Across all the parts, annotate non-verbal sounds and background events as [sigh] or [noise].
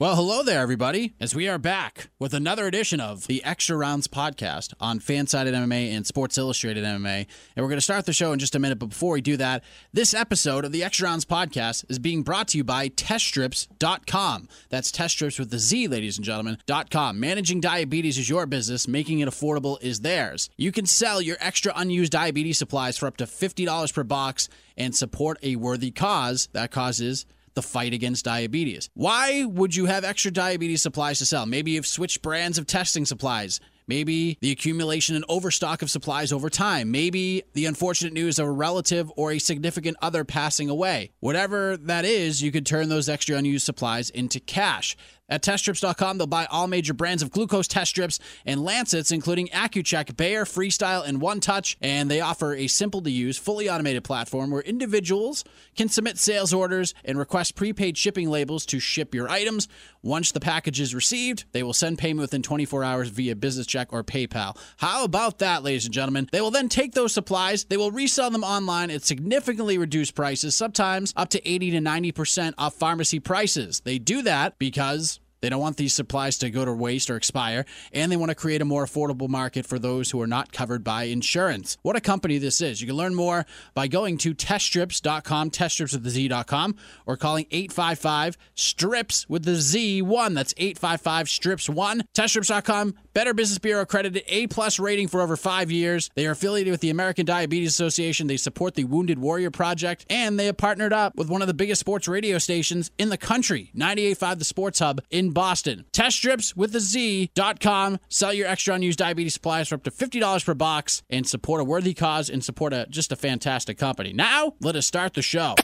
Well, hello there, everybody, as we are back with another edition of the Extra Rounds podcast on Fansided MMA and Sports Illustrated MMA. And we're going to start the show in just a minute, but before we do that, this episode of the Extra Rounds podcast is being brought to you by teststripz.com. That's teststrips with the Z, ladies and gentlemen, .com. Managing diabetes is your business, making it affordable is theirs. You can sell your extra unused diabetes supplies for up to $50 per box and support a worthy cause. That cause is the fight against diabetes. Why would you have extra diabetes supplies to sell? Maybe you've switched brands of testing supplies. Maybe the accumulation and overstock of supplies over time. Maybe the unfortunate news of a relative or a significant other passing away. Whatever that is, you could turn those extra unused supplies into cash. At teststripz.com, they'll buy all major brands of glucose test strips and lancets, including Accu-Chek, Bayer, Freestyle, and One Touch. And they offer a simple to use, fully automated platform where individuals can submit sales orders and request prepaid shipping labels to ship your items. Once the package is received, they will send payment within 24 hours via business check or PayPal. How about that, ladies and gentlemen? They will then take those supplies, they will resell them online at significantly reduced prices, sometimes up to 80 to 90% off pharmacy prices. They do that because they don't want these supplies to go to waste or expire, and they want to create a more affordable market for those who are not covered by insurance. What a company this is. You can learn more by going to teststripz.com, teststrips with the Z.com, or calling 855 strips with the Z1. That's 855 strips 1. Teststripz.com, Better Business Bureau accredited A plus rating for over five years. They are affiliated with the American Diabetes Association. They support the Wounded Warrior Project, and they have partnered up with one of the biggest sports radio stations in the country, 98.5 The Sports Hub in Boston. Test strips with the Z.com. Sell your extra unused diabetes supplies for up to $50 per box and support a worthy cause and support a just a fantastic company. Now, let us start the show.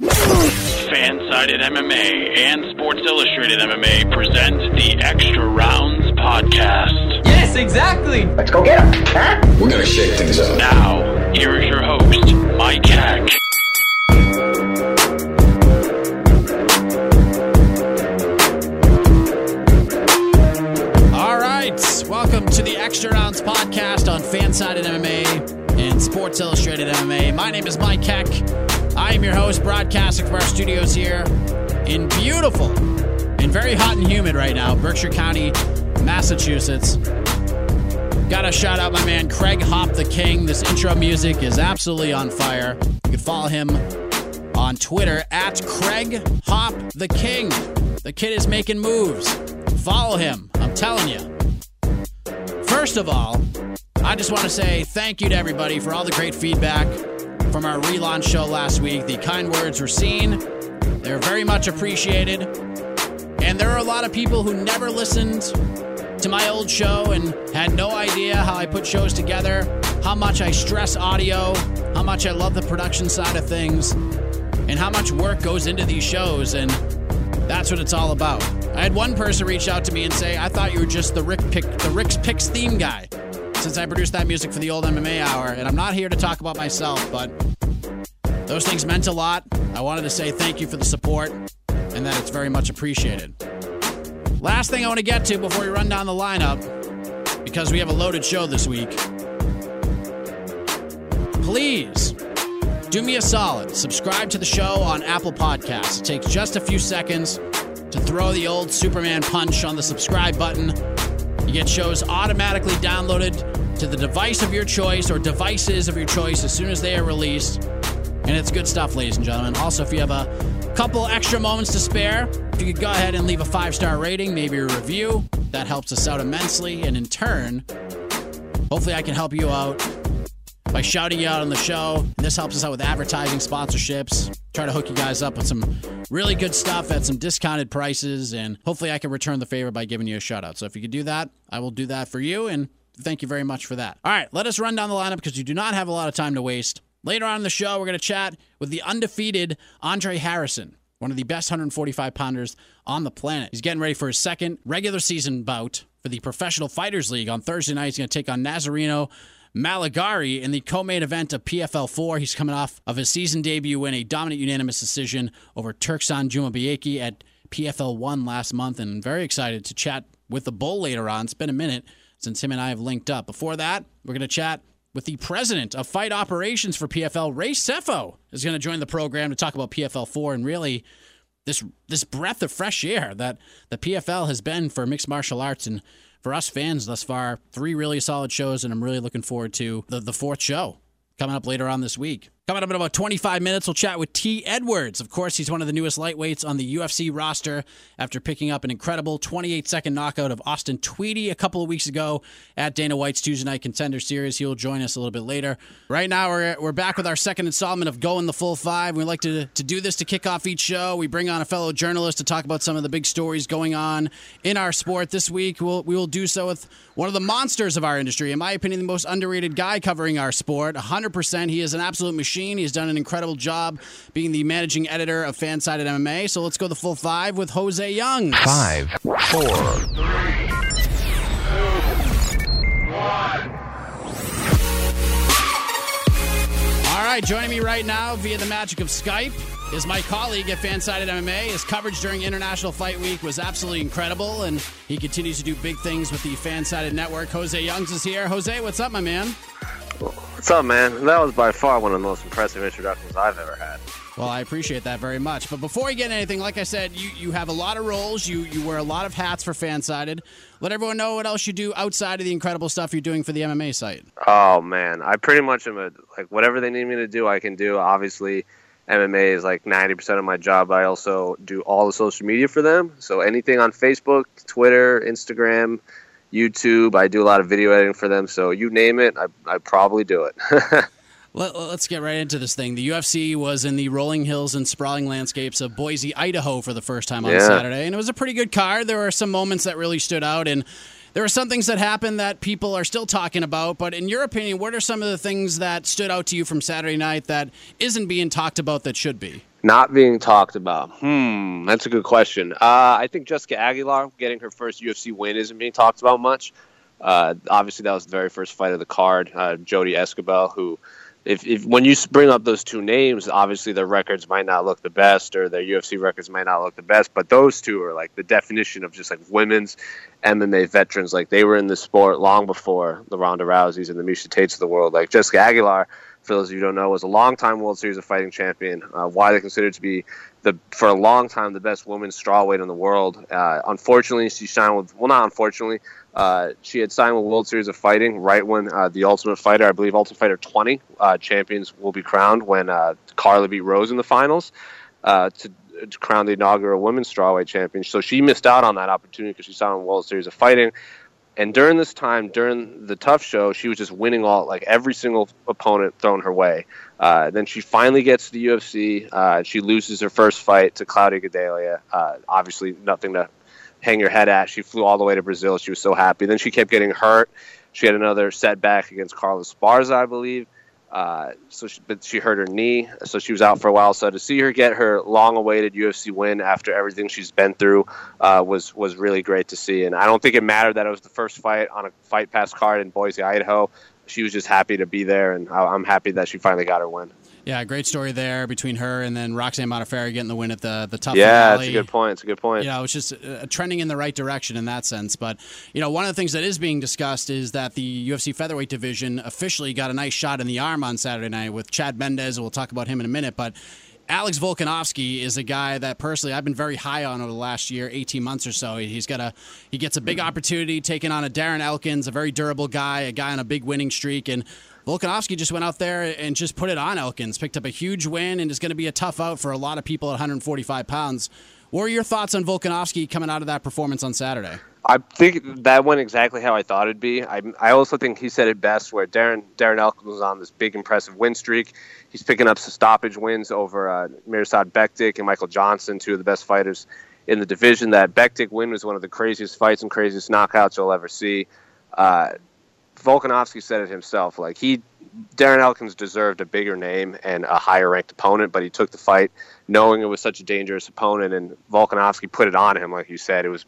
Fansided MMA and Sports Illustrated MMA present the Extra Rounds podcast. Yes, exactly. Let's go get him, huh? We're gonna shake things up. Now, here is your host, Mike Heck. Extra Rounds podcast on Fansided MMA and Sports Illustrated MMA. My name is Mike Heck. I am your host, broadcasting from our studios here in beautiful and very hot and humid right now, Berkshire County, Massachusetts. Got to shout out my man Craig Hop the King. This intro music is absolutely on fire. You can follow him on Twitter at Craig Hop the King. The kid is making moves. Follow him. I'm telling you. First of all, I just want to say thank you to everybody for all the great feedback from our relaunch show last week. The kind words were seen, they're very much appreciated. And there are a lot of people who never listened to my old show and had no idea how I put shows together, how much I stress audio, how much I love the production side of things, and how much work goes into these shows. And that's what it's all about. I had one person reach out to me and say, "I thought you were just the Rick Pick, the Rick's Picks theme guy." Since I produced that music for the old MMA hour, and I'm not here to talk about myself, but those things meant a lot. I wanted to say thank you for the support, and that it's very much appreciated. Last thing I want to get to before we run down the lineup, because we have a loaded show this week. Please do me a solid. Subscribe to the show on Apple Podcasts. It takes just a few seconds to throw the old Superman punch on the subscribe button. You get shows automatically downloaded to the device of your choice or devices of your choice as soon as they are released. And it's good stuff, ladies and gentlemen. Also, if you have a couple extra moments to spare, if you could go ahead and leave a five star rating, maybe a review, that helps us out immensely. And in turn, hopefully, I can help you out by shouting you out on the show. This helps us out with advertising, sponsorships. Try to hook you guys up with some really good stuff at some discounted prices, and hopefully, I can return the favor by giving you a shout out. So, if you could do that, I will do that for you, and thank you very much for that. All right, let us run down the lineup because you do not have a lot of time to waste. Later on in the show, we're going to chat with the undefeated Andre Harrison, one of the best 145 pounders on the planet. He's getting ready for his second regular season bout for the Professional Fighters League on Thursday night. He's going to take on Nazareno Malegarie in the co-main event of PFL 4. He's coming off of his season debut win, a dominant unanimous decision over Tuerxun Jumabieke at PFL 1 last month, and very excited to chat with the bull later on. It's been a minute since him and I have linked up. Before that, we're going to chat with the president of fight operations for PFL, Ray Sefo, is going to join the program to talk about PFL 4 and really this this breath of fresh air that the PFL has been for mixed martial arts and for us fans thus far. Three really solid shows, and I'm really looking forward to the, the fourth show coming up later on this week. Coming up in about 25 minutes, we'll chat with Te Edwards. Of course, he's one of the newest lightweights on the UFC roster after picking up an incredible 28 second knockout of Austin Tweedy a couple of weeks ago at Dana White's Tuesday Night Contender Series. He'll join us a little bit later. Right now, we're, we're back with our second installment of Going the Full Five. We like to, to do this to kick off each show. We bring on a fellow journalist to talk about some of the big stories going on in our sport. This week, we'll, we will do so with one of the monsters of our industry. In my opinion, the most underrated guy covering our sport. 100%. He is an absolute machine. He's done an incredible job being the managing editor of Fansided MMA. So let's go the full five with Jose Young. Five, four, three, two, one. All right, joining me right now via the magic of Skype is my colleague at Fansided MMA. His coverage during International Fight Week was absolutely incredible, and he continues to do big things with the Fansided Network. Jose Youngs is here. Jose, what's up, my man? What's up, man? That was by far one of the most impressive introductions I've ever had. Well, I appreciate that very much. But before we get anything, like I said, you, you have a lot of roles. You you wear a lot of hats for Fansided. Let everyone know what else you do outside of the incredible stuff you're doing for the MMA site. Oh man, I pretty much am a like whatever they need me to do, I can do. Obviously, MMA is like 90% of my job. I also do all the social media for them. So anything on Facebook, Twitter, Instagram, YouTube. I do a lot of video editing for them. So you name it, I, I probably do it. [laughs] Let, us get right into this thing. The UFC was in the rolling hills and sprawling landscapes of Boise, Idaho for the first time on yeah. Saturday, and it was a pretty good card. There were some moments that really stood out, and there are some things that happened that people are still talking about. But in your opinion, what are some of the things that stood out to you from Saturday night that isn't being talked about that should be? Not being talked about. Hmm, that's a good question. Uh, I think Jessica Aguilar getting her first UFC win isn't being talked about much. Uh, obviously, that was the very first fight of the card. Uh, Jodie Esquibel, who if, if when you bring up those two names, obviously their records might not look the best or their UFC records might not look the best, but those two are like the definition of just like women's MMA veterans. Like they were in the sport long before the Ronda Rouseys and the Miesha Tates of the world. Like Jessica Aguilar, for those of you who don't know, was a long-time World Series of Fighting champion, uh, widely considered to be the for a long time the best women's strawweight in the world. Uh, unfortunately, she signed with well, not unfortunately, uh, she had signed with World Series of Fighting right when uh, the Ultimate Fighter, I believe Ultimate Fighter 20 uh, champions will be crowned when uh, Carla beat Rose in the finals to, to, crown the inaugural women's strawweight champion. So she missed out on that opportunity because she signed with World Series of Fighting. And during this time, during the TUF show, she was just winning all like every single opponent thrown her way. Uh, then she finally gets to the UFC. she loses her first fight to Claudia Gadelha. obviously, nothing to hang your head at. She flew all the way to Brazil. She was so happy. Then she kept getting hurt. She had another setback against Carla Esparza, I believe. Uh, so, she, but she hurt her knee, so she was out for a while. So to see her get her long-awaited UFC win after everything she's been through uh, was was really great to see. And I don't think it mattered that it was the first fight on a Fight Pass card in Boise, Idaho. She was just happy to be there, and I'm happy that she finally got her win. Yeah, great story there between her and then Roxanne Modafferi getting the win at the the TUF. Yeah, it's a good point. It's a good point. You know, it's just uh, trending in the right direction in that sense. But you know, one of the things that is being discussed is that the UFC featherweight division officially got a nice shot in the arm on Saturday night with Chad Mendes. We'll talk about him in a minute, but. Alex Volkanovski is a guy that personally I've been very high on over the last year, 18 months or so. He's got a he gets a big opportunity taking on a Darren Elkins, a very durable guy, a guy on a big winning streak, and Volkanovski just went out there and just put it on Elkins, picked up a huge win, and is going to be a tough out for a lot of people at 145 pounds. What are your thoughts on Volkanovski coming out of that performance on Saturday? I think that went exactly how I thought it'd be. I, I also think he said it best, where Darren Darren Elkins was on this big, impressive win streak. He's picking up some stoppage wins over uh, Mirsad Bektic and Michael Johnson, two of the best fighters in the division. That Bektic win was one of the craziest fights and craziest knockouts you'll ever see. Uh, Volkanovski said it himself. Like he, Darren Elkins deserved a bigger name and a higher ranked opponent, but he took the fight knowing it was such a dangerous opponent, and Volkanovski put it on him. Like you said, it was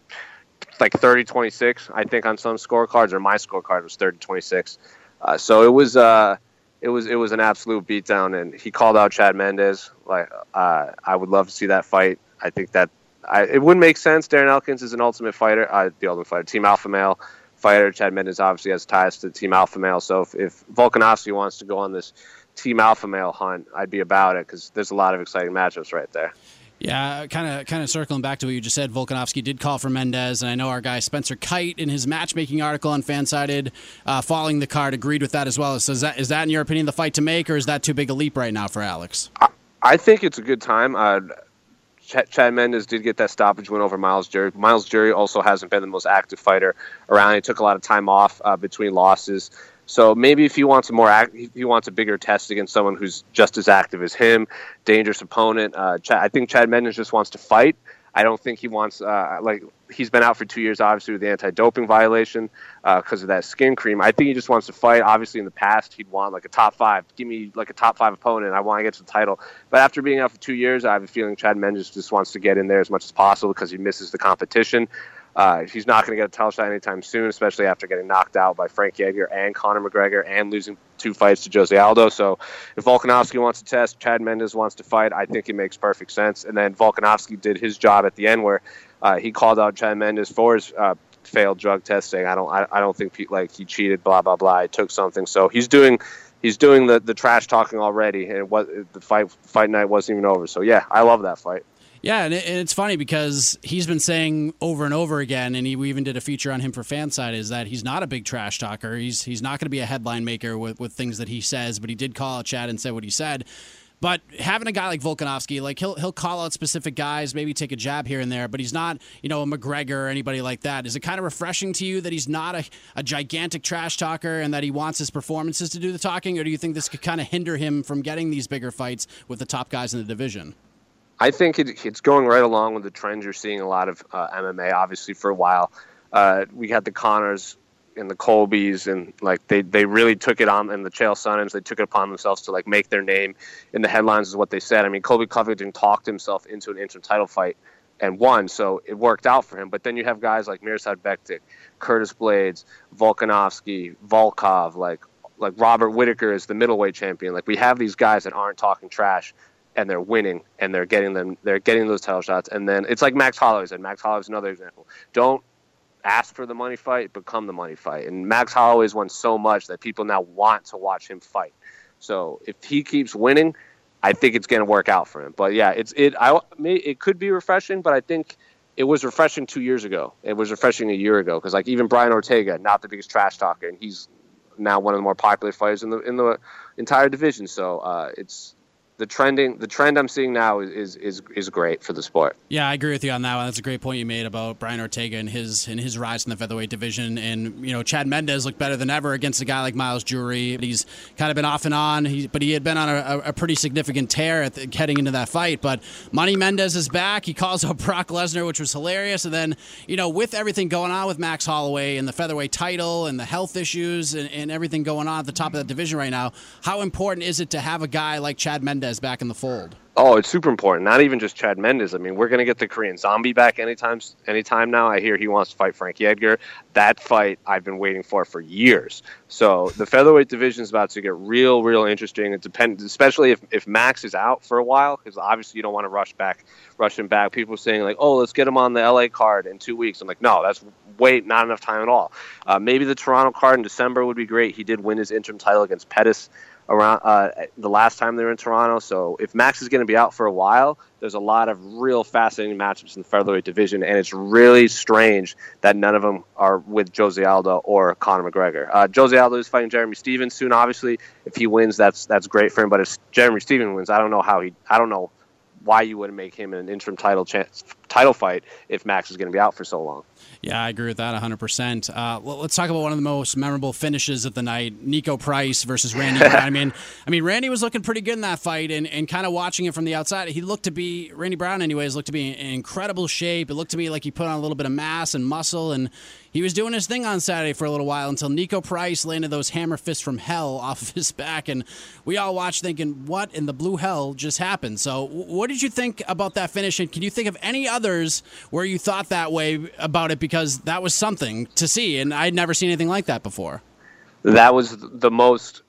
like 30-26, I think, on some scorecards, or my scorecard was 30-26. Uh, so it was. Uh, it was it was an absolute beatdown, and he called out Chad Mendes. Like uh, I would love to see that fight. I think that I, it wouldn't make sense. Darren Elkins is an ultimate fighter, uh, the ultimate fighter, team alpha male fighter. Chad Mendes obviously has ties to Team Alpha Male. So if, if Volkanovski wants to go on this Team Alpha Male hunt, I'd be about it because there's a lot of exciting matchups right there. Yeah, kind of, kind of circling back to what you just said. Volkanovski did call for Mendes, and I know our guy Spencer Kyte in his matchmaking article on Fansided, uh, following the card, agreed with that as well. So is that is that in your opinion the fight to make, or is that too big a leap right now for Alex? I, I think it's a good time. Uh, Ch- Chad Mendes did get that stoppage win over Myles Jury. Myles Jury also hasn't been the most active fighter around. He took a lot of time off uh, between losses. So maybe if he wants a more act, if he wants a bigger test against someone who's just as active as him, dangerous opponent. Uh, Ch- I think Chad Mendes just wants to fight. I don't think he wants uh, like he's been out for two years, obviously with the anti-doping violation because uh, of that skin cream. I think he just wants to fight. Obviously, in the past, he'd want like a top five. Give me like a top five opponent. I want to get to the title. But after being out for two years, I have a feeling Chad Mendes just wants to get in there as much as possible because he misses the competition. Uh, he's not going to get a title shot anytime soon, especially after getting knocked out by Frankie Edgar and Conor McGregor and losing two fights to Jose Aldo. So if Volkanovski wants to test, Chad Mendes wants to fight, I think it makes perfect sense. And then Volkanovski did his job at the end where uh, he called out Chad Mendes for his uh, failed drug testing. I don't, I, I don't think like he cheated, blah blah blah. He took something, so he's doing. He's doing the, the trash talking already, and what the fight fight night wasn't even over. So yeah, I love that fight. Yeah, and, it's funny because he's been saying over and over again, and he, we even did a feature on him for Fanside, is that he's not a big trash talker. He's he's not going to be a headline maker with, with things that he says, but he did call out Chad and said what he said. But having a guy like Volkanovski, like he'll he'll call out specific guys, maybe take a jab here and there, but he's not, you know, a McGregor or anybody like that. Is it kind of refreshing to you that he's not a, a gigantic trash talker and that he wants his performances to do the talking, or do you think this could kind of hinder him from getting these bigger fights with the top guys in the division? I think it, it's going right along with the trends you're seeing a lot of uh, MMA. Obviously, for a while, uh, we had the Connors and the Colbys, and like they, they really took it on, and the Chael Sonnens, they took it upon themselves to like make their name in the headlines, is what they said. I mean, Colby Covington talked himself into an interim title fight and won, so it worked out for him. But then you have guys like Mirsad Bektic, Curtis Blaydes, Volkanovski, Volkov, like like Robert Whitaker is the middleweight champion. Like we have these guys that aren't talking trash and they're winning and they're getting them they're getting those title shots. And then it's like Max Holloway said Max Holloway is another example. Don't ask for the money fight become the money fight. And Max Holloway's won so much that people now want to watch him fight. So if he keeps winning I think it's going to work out for him. But yeah it's it I it could be refreshing but I think it was refreshing two years ago. It was refreshing a year ago because like even Brian Ortega not the biggest trash talker and he's now one of the more popular fighters in the in the entire division. So uh, it's the trending the trend I'm seeing now is is is great for the sport. Yeah, I agree with you on that one. That's a great point you made about Brian Ortega and his and his rise in the featherweight division. And you know, Chad Mendes looked better than ever against a guy like Myles Jury. He's kind of been off and on, he, but he had been on a, a pretty significant tear the, heading into that fight. But Money Mendes is back. He calls out [laughs] Brock Lesnar, which was hilarious. And then you know, with everything going on with Max Holloway and the featherweight title and the health issues and, and everything going on at the top of that division right now, how important is it to have a guy like Chad Mendes? Mendes back in the fold? Oh, it's super important. Not even just Chad Mendes. I mean, we're going to get the Korean Zombie back anytime. Anytime now. I hear he wants to fight Frankie Edgar. That fight I've been waiting for for years. So the featherweight division is about to get real, real interesting. It depends, especially if, if Max is out for a while, because obviously you don't want to rush back, rush him back. People saying like, "Oh, let's get him on the LA card in two weeks." I'm like, no, that's wait, not enough time at all. Uh, maybe the Toronto card in December would be great. He did win his interim title against Pettis around uh, the last time they were in Toronto. So if Max is going to be out for a while, there's a lot of real fascinating matchups in the featherweight division, and it's really strange that none of them are with Jose Aldo or Conor McGregor. Uh, Jose Aldo is fighting Jeremy Stephens soon. Obviously, if he wins, that's that's great for him. But if Jeremy Stephens wins, I don't know how he. I don't know why you wouldn't make him an interim title chance, title fight if Max is going to be out for so long. Yeah, I agree with that 100%. Uh, well, let's talk about one of the most memorable finishes of the night, Niko Price versus Randy. I mean, I mean, Randy was looking pretty good in that fight, and, and kind of watching it from the outside, he looked to be, Randy Brown anyways, looked to be in incredible shape. It looked to me like he put on a little bit of mass and muscle, and he was doing his thing on Saturday for a little while until Niko Price landed those hammer fists from hell [laughs] off of his back, and we all watched thinking, what in the blue hell just happened? So, what did you think about that finish, and can you think of any others where you thought that way about it because that was something to see, and I'd never seen anything like that before. That was the most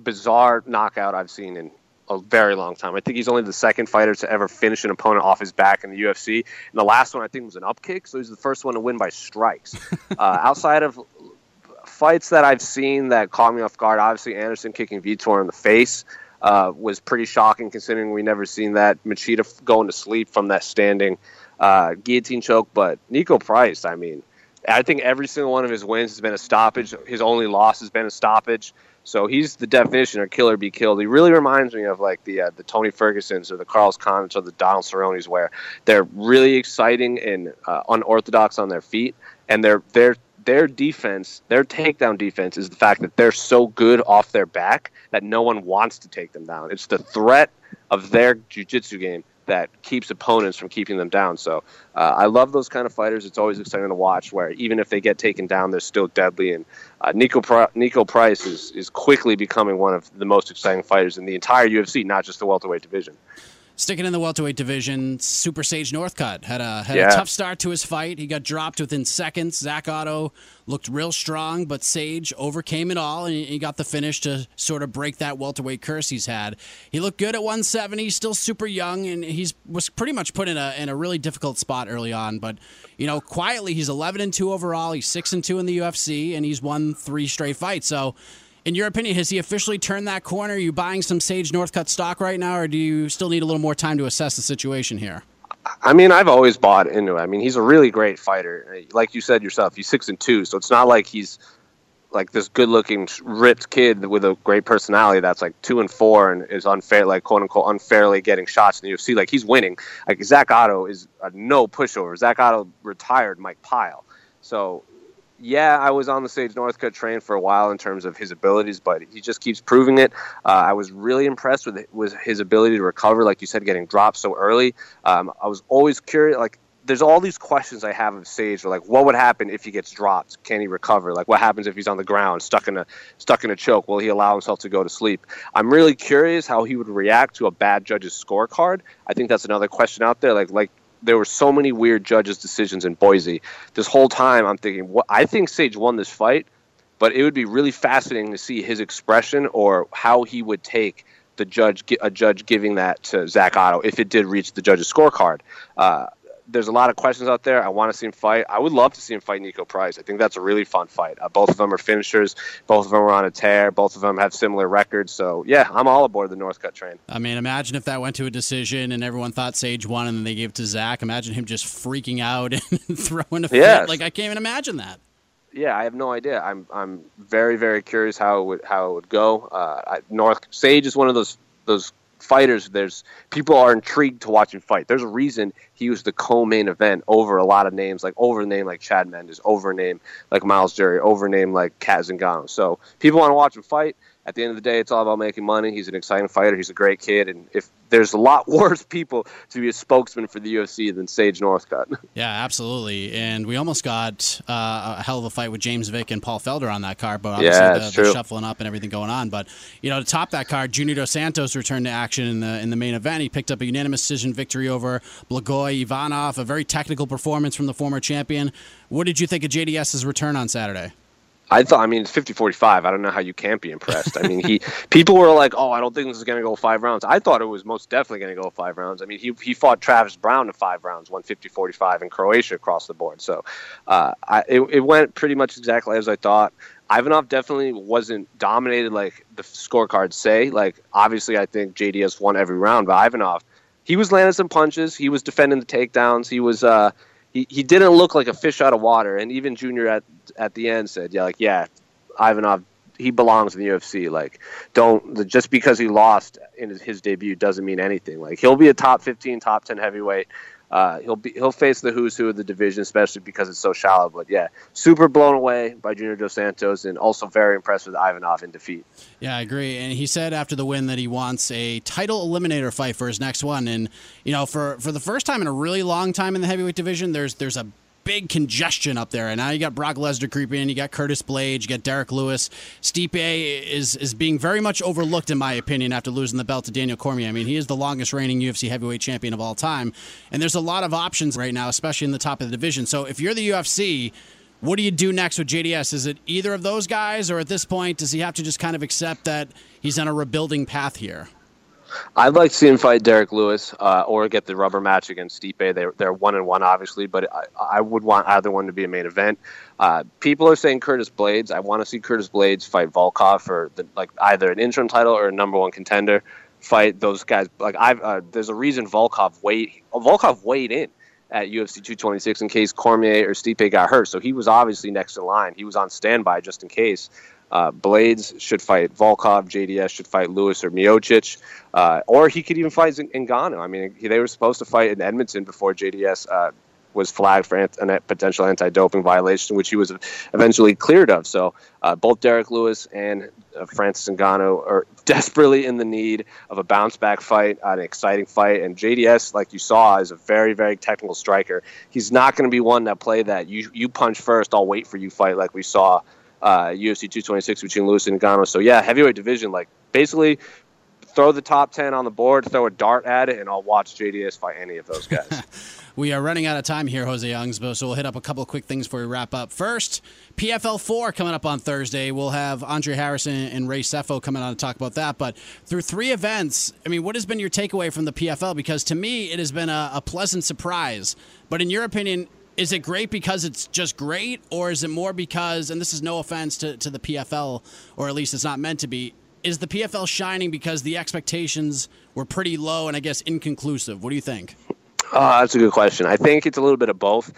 bizarre knockout I've seen in a very long time. I think he's only the second fighter to ever finish an opponent off his back in the UFC. And the last one I think was an up kick, so he's the first one to win by strikes. [laughs] uh, outside of fights that I've seen that caught me off guard, obviously Anderson kicking Vitor in the face. uh, was pretty shocking considering we never seen that Machida going to sleep from that standing uh, guillotine choke. But Niko Price, I mean, I think every single one of his wins has been a stoppage. His only loss has been a stoppage. So he's the definition of killer be killed. He really reminds me of like the uh, the Tony Fergusons or the Carlos Condits or the Donald Cerrones, where they're really exciting and uh, unorthodox on their feet, and their their their defense, their takedown defense, is the fact that they're so good off their back that no one wants to take them down. It's the threat of their jiu-jitsu game that keeps opponents from keeping them down. So uh, I love those kind of fighters. It's always exciting to watch. Where even if they get taken down, they're still deadly. And uh, Niko Niko Price is is quickly becoming one of the most exciting fighters in the entire UFC, not just the welterweight division. Sticking in the welterweight division, Super Sage Northcutt had a had Yeah. a tough start to his fight. He got dropped within seconds. Zach Otto looked real strong, but Sage overcame it all, and he- got the finish to sort of break that welterweight curse he's had. He looked good at 170. He's still super young, and he's was pretty much put in a in a really difficult spot early on. But you know, quietly, he's 11 and two overall. He's six and two in the UFC, and he's won three straight fights. So. In your opinion, has he officially turned that corner? Are you buying some Sage Northcutt stock right now, or do you still need a little more time to assess the situation here? I mean, I've always bought into it. I mean, he's a really great fighter. Like you said yourself, he's six and two, so it's not like he's like this good-looking, ripped kid with a great personality that's like two and four and is unfair, like quote unquote, unfairly getting shots in the UFC. Like he's winning. Like Zach Otto is a no pushover. Zach Otto retired Mike Pyle, so yeah, I was on the Sage Northcutt train for a while in terms of his abilities, but he just keeps proving it. Uh, I was really impressed with with his ability to recover, like you said, getting dropped so early. Um, I was always curious, like. There's all these questions I have of Sage, like what would happen if he gets dropped? Can he recover? Like what happens if he's on the ground, stuck in a stuck in a choke? Will he allow himself to go to sleep? I'm really curious how he would react to a bad judge's scorecard. I think that's another question out there. Like like there were so many weird judges' decisions in Boise. This whole time, I'm thinking, what? I think Sage won this fight, but it would be really fascinating to see his expression or how he would take the judge, a judge giving that to Zach Otto if it did reach the judge's scorecard. Uh, there's a lot of questions out there. I want to see him fight. I would love to see him fight Niko Price. I think that's a really fun fight. Uh, both of them are finishers. Both of them are on a tear. Both of them have similar records. So yeah, I'm all aboard the Northcutt train. I mean, imagine if that went to a decision and everyone thought Sage won and then they gave it to Zach. Imagine him just freaking out [laughs] and throwing a fit. Yes. Like, I can't even imagine that. Yeah, I have no idea. I'm I'm very very curious how it would how it would go. Uh, I, North Sage is one of those those fighters. There's people are intrigued to watch him fight. There's a reason he was the co-main event over a lot of names, like over name like Chad Mendes, over name like Myles Jury, over name like Cat Zingano. So people want to watch him fight. At the end of the day, it's all about making money. He's an exciting fighter. He's a great kid, and if there's a lot [laughs] worse people to be a spokesman for the UFC than Sage Northcutt. [laughs] Yeah, absolutely. And we almost got uh, a hell of a fight with James Vick and Paul Felder on that card, but obviously Yeah, the, the shuffling up and everything going on. But you know, to top that card, Junior Dos Santos returned to action in the in the main event. He picked up a unanimous decision victory over Blagoy Ivanov, a very technical performance from the former champion. What did you think of JDS's return on Saturday? I thought, I mean, it's 50 45. I don't know how you can't be impressed. I mean, he [laughs] people were like, oh, I don't think this is going to go five rounds. I thought it was most definitely going to go five rounds. I mean, he, he fought Travis Browne in five rounds, won 50 45 in Croatia across the board. So uh, I, it, it went pretty much exactly as I thought. Ivanov definitely wasn't dominated like the scorecards say. Like, obviously, I think JDS won every round, but Ivanov, he was landing some punches. He was defending the takedowns. He was. Uh, he, he didn't look like a fish out of water. And even Junior at at the end said, "Yeah, like yeah, Ivanov, he belongs in the UFC. Like, don't just because he lost in his, his debut doesn't mean anything. Like, he'll be a top fifteen, top ten heavyweight. Uh, he'll be he'll face the who's who of the division, especially because it's so shallow. But yeah, super blown away by Junior Dos Santos, and also very impressed with Ivanov in defeat. Yeah, I agree. And he said after the win that he wants a title eliminator fight for his next one. And you know, for for the first time in a really long time in the heavyweight division, there's there's a big congestion up there. And now you got Brock Lesnar creeping in, you got Curtis Blayde, you got Derrick Lewis. Stipe is is being very much overlooked in my opinion after losing the belt to Daniel Cormier. I mean, he is the longest reigning UFC heavyweight champion of all time. And there's a lot of options right now, especially in the top of the division. So if you're the UFC, what do you do next with JDS? Is it either of those guys, or at this point, does he have to just kind of accept that he's on a rebuilding path here? I'd like to see him fight Derrick Lewis uh, or get the rubber match against Stipe. They're, they're one and one, obviously, but I, I would want either one to be a main event. Uh, people are saying Curtis Blaydes. I want to see Curtis Blaydes fight Volkov for the, like either an interim title or a number one contender fight. Those guys like I've uh, there's a reason Volkov wait Volkov weighed in at UFC 226 in case Cormier or Stipe got hurt. So he was obviously next in line. He was on standby just in case. Uh, Blaydes should fight Volkov. JDS should fight Lewis or Miocic. Uh, or he could even fight Ngannou. I mean, he, they were supposed to fight in Edmonton before JDS uh, was flagged for a potential anti-doping violation, which he was eventually cleared of. So uh, both Derrick Lewis and uh, Francis Ngannou are desperately in the need of a bounce-back fight, an exciting fight. And JDS, like you saw, is a very, very technical striker. He's not going to be one that play that you you punch first, I'll wait for you fight like we saw uh, UFC 226 between Lewis and Ngannou. So yeah, heavyweight division, like basically throw the top 10 on the board, throw a dart at it, and I'll watch JDS fight any of those guys. [laughs] we are running out of time here, Jose Youngs, so we'll hit up a couple of quick things before we wrap up. First, PFL 4 coming up on Thursday. We'll have Andre Harrison and Ray Sefo coming on to talk about that. But through three events, I mean, what has been your takeaway from the PFL? Because to me, it has been a, a pleasant surprise. But in your opinion, is it great because it's just great, or is it more because, and this is no offense to, to the PFL, or at least it's not meant to be, is the PFL shining because the expectations were pretty low and I guess inconclusive? What do you think? Uh, that's a good question. I think it's a little bit of both.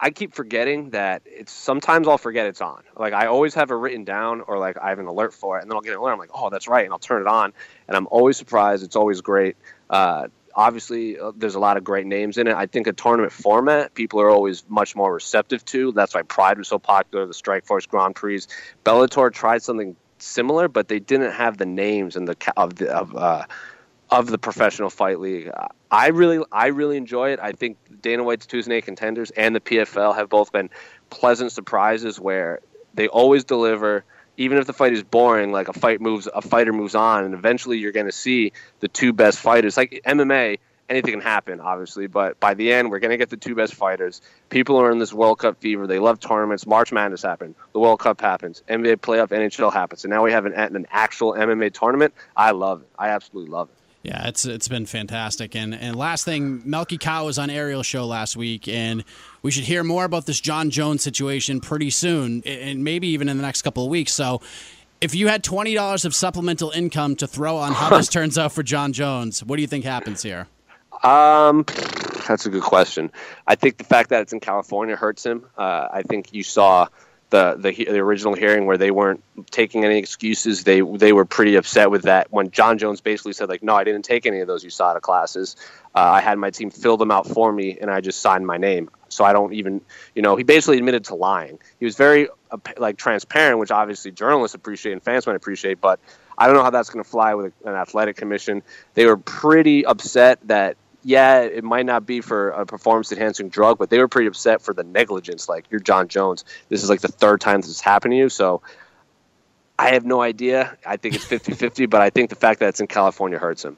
I keep forgetting that it's sometimes I'll forget it's on. Like I always have it written down or like I have an alert for it, and then I'll get an alert. I'm like, oh, that's right, and I'll turn it on, and I'm always surprised. It's always great. Uh, obviously, uh, there's a lot of great names in it. I think a tournament format people are always much more receptive to. That's why Pride was so popular. The Strikeforce Grand Prix, Bellator tried something similar, but they didn't have the names and the of the of uh, of the professional fight league. I really I really enjoy it. I think Dana White's Tuesday contenders and the PFL have both been pleasant surprises where they always deliver. Even if the fight is boring, like a fight moves, a fighter moves on, and eventually you're going to see the two best fighters. Like MMA, anything can happen, obviously. But by the end, we're going to get the two best fighters. People are in this World Cup fever. They love tournaments. March Madness happened. The World Cup happens. NBA playoff, NHL happens. And now we have an, an actual MMA tournament. I love it. I absolutely love it. Yeah, it's it's been fantastic. And and last thing, Malki Kawa was on Ariel show last week, and we should hear more about this Jon Jones situation pretty soon, and maybe even in the next couple of weeks. So, if you had twenty dollars of supplemental income to throw on how this [laughs] turns out for Jon Jones, what do you think happens here? Um, that's a good question. I think the fact that it's in California hurts him. Uh, I think you saw the, the the original hearing where they weren't taking any excuses. They they were pretty upset with that when John Jones basically said like, no, I didn't take any of those USADA classes. Uh, I had my team fill them out for me, and I just signed my name. So I don't even, you know, he basically admitted to lying. He was very like transparent, which obviously journalists appreciate and fans might appreciate, but I don't know how that's going to fly with an athletic commission. They were pretty upset that yeah, it might not be for a performance enhancing drug, but they were pretty upset for the negligence. Like, you're Jon Jones. This is like the third time this has happened to you. So I have no idea. I think it's 50 50, but I think the fact that it's in California hurts him.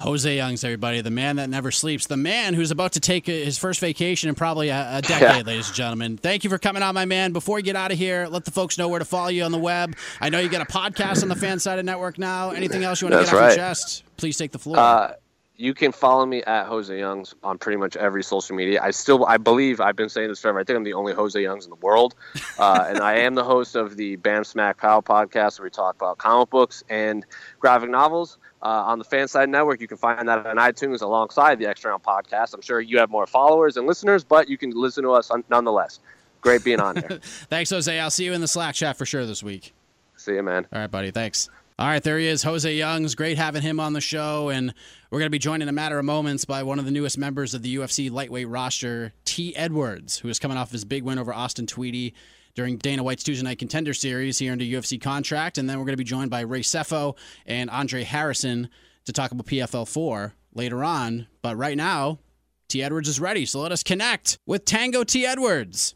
Jose Youngs, everybody, the man that never sleeps, the man who's about to take his first vacation in probably a, a decade, yeah. ladies and gentlemen. Thank you for coming on, my man. Before we get out of here, let the folks know where to follow you on the web. I know you got a podcast on the Fansided Network now. Anything else you want to get off right. your chest? Please take the floor. Uh, you can follow me at Jose Youngs on pretty much every social media. I still, I believe, I've been saying this forever. I think I'm the only Jose Youngs in the world, uh, [laughs] and I am the host of the Bam Smack Pow podcast, where we talk about comic books and graphic novels. Uh, on the Fanside Network, you can find that on iTunes alongside the Extra Round podcast. I'm sure you have more followers and listeners, but you can listen to us nonetheless. Great being on there. [laughs] Thanks, Jose. I'll see you in the Slack chat for sure this week. See you, man. All right, buddy. Thanks. All right, there he is, Jose Youngs. Great having him on the show. And we're going to be joined in a matter of moments by one of the newest members of the UFC lightweight roster, Te Edwards, who is coming off his big win over Austin Tweedy during Dana White's Tuesday Night Contender Series. here a UFC contract. And then we're going to be joined by Ray Sefo and Andre Harrison to talk about PFL 4 later on. But right now, Te Edwards is ready. So let us connect with Tango Te Edwards.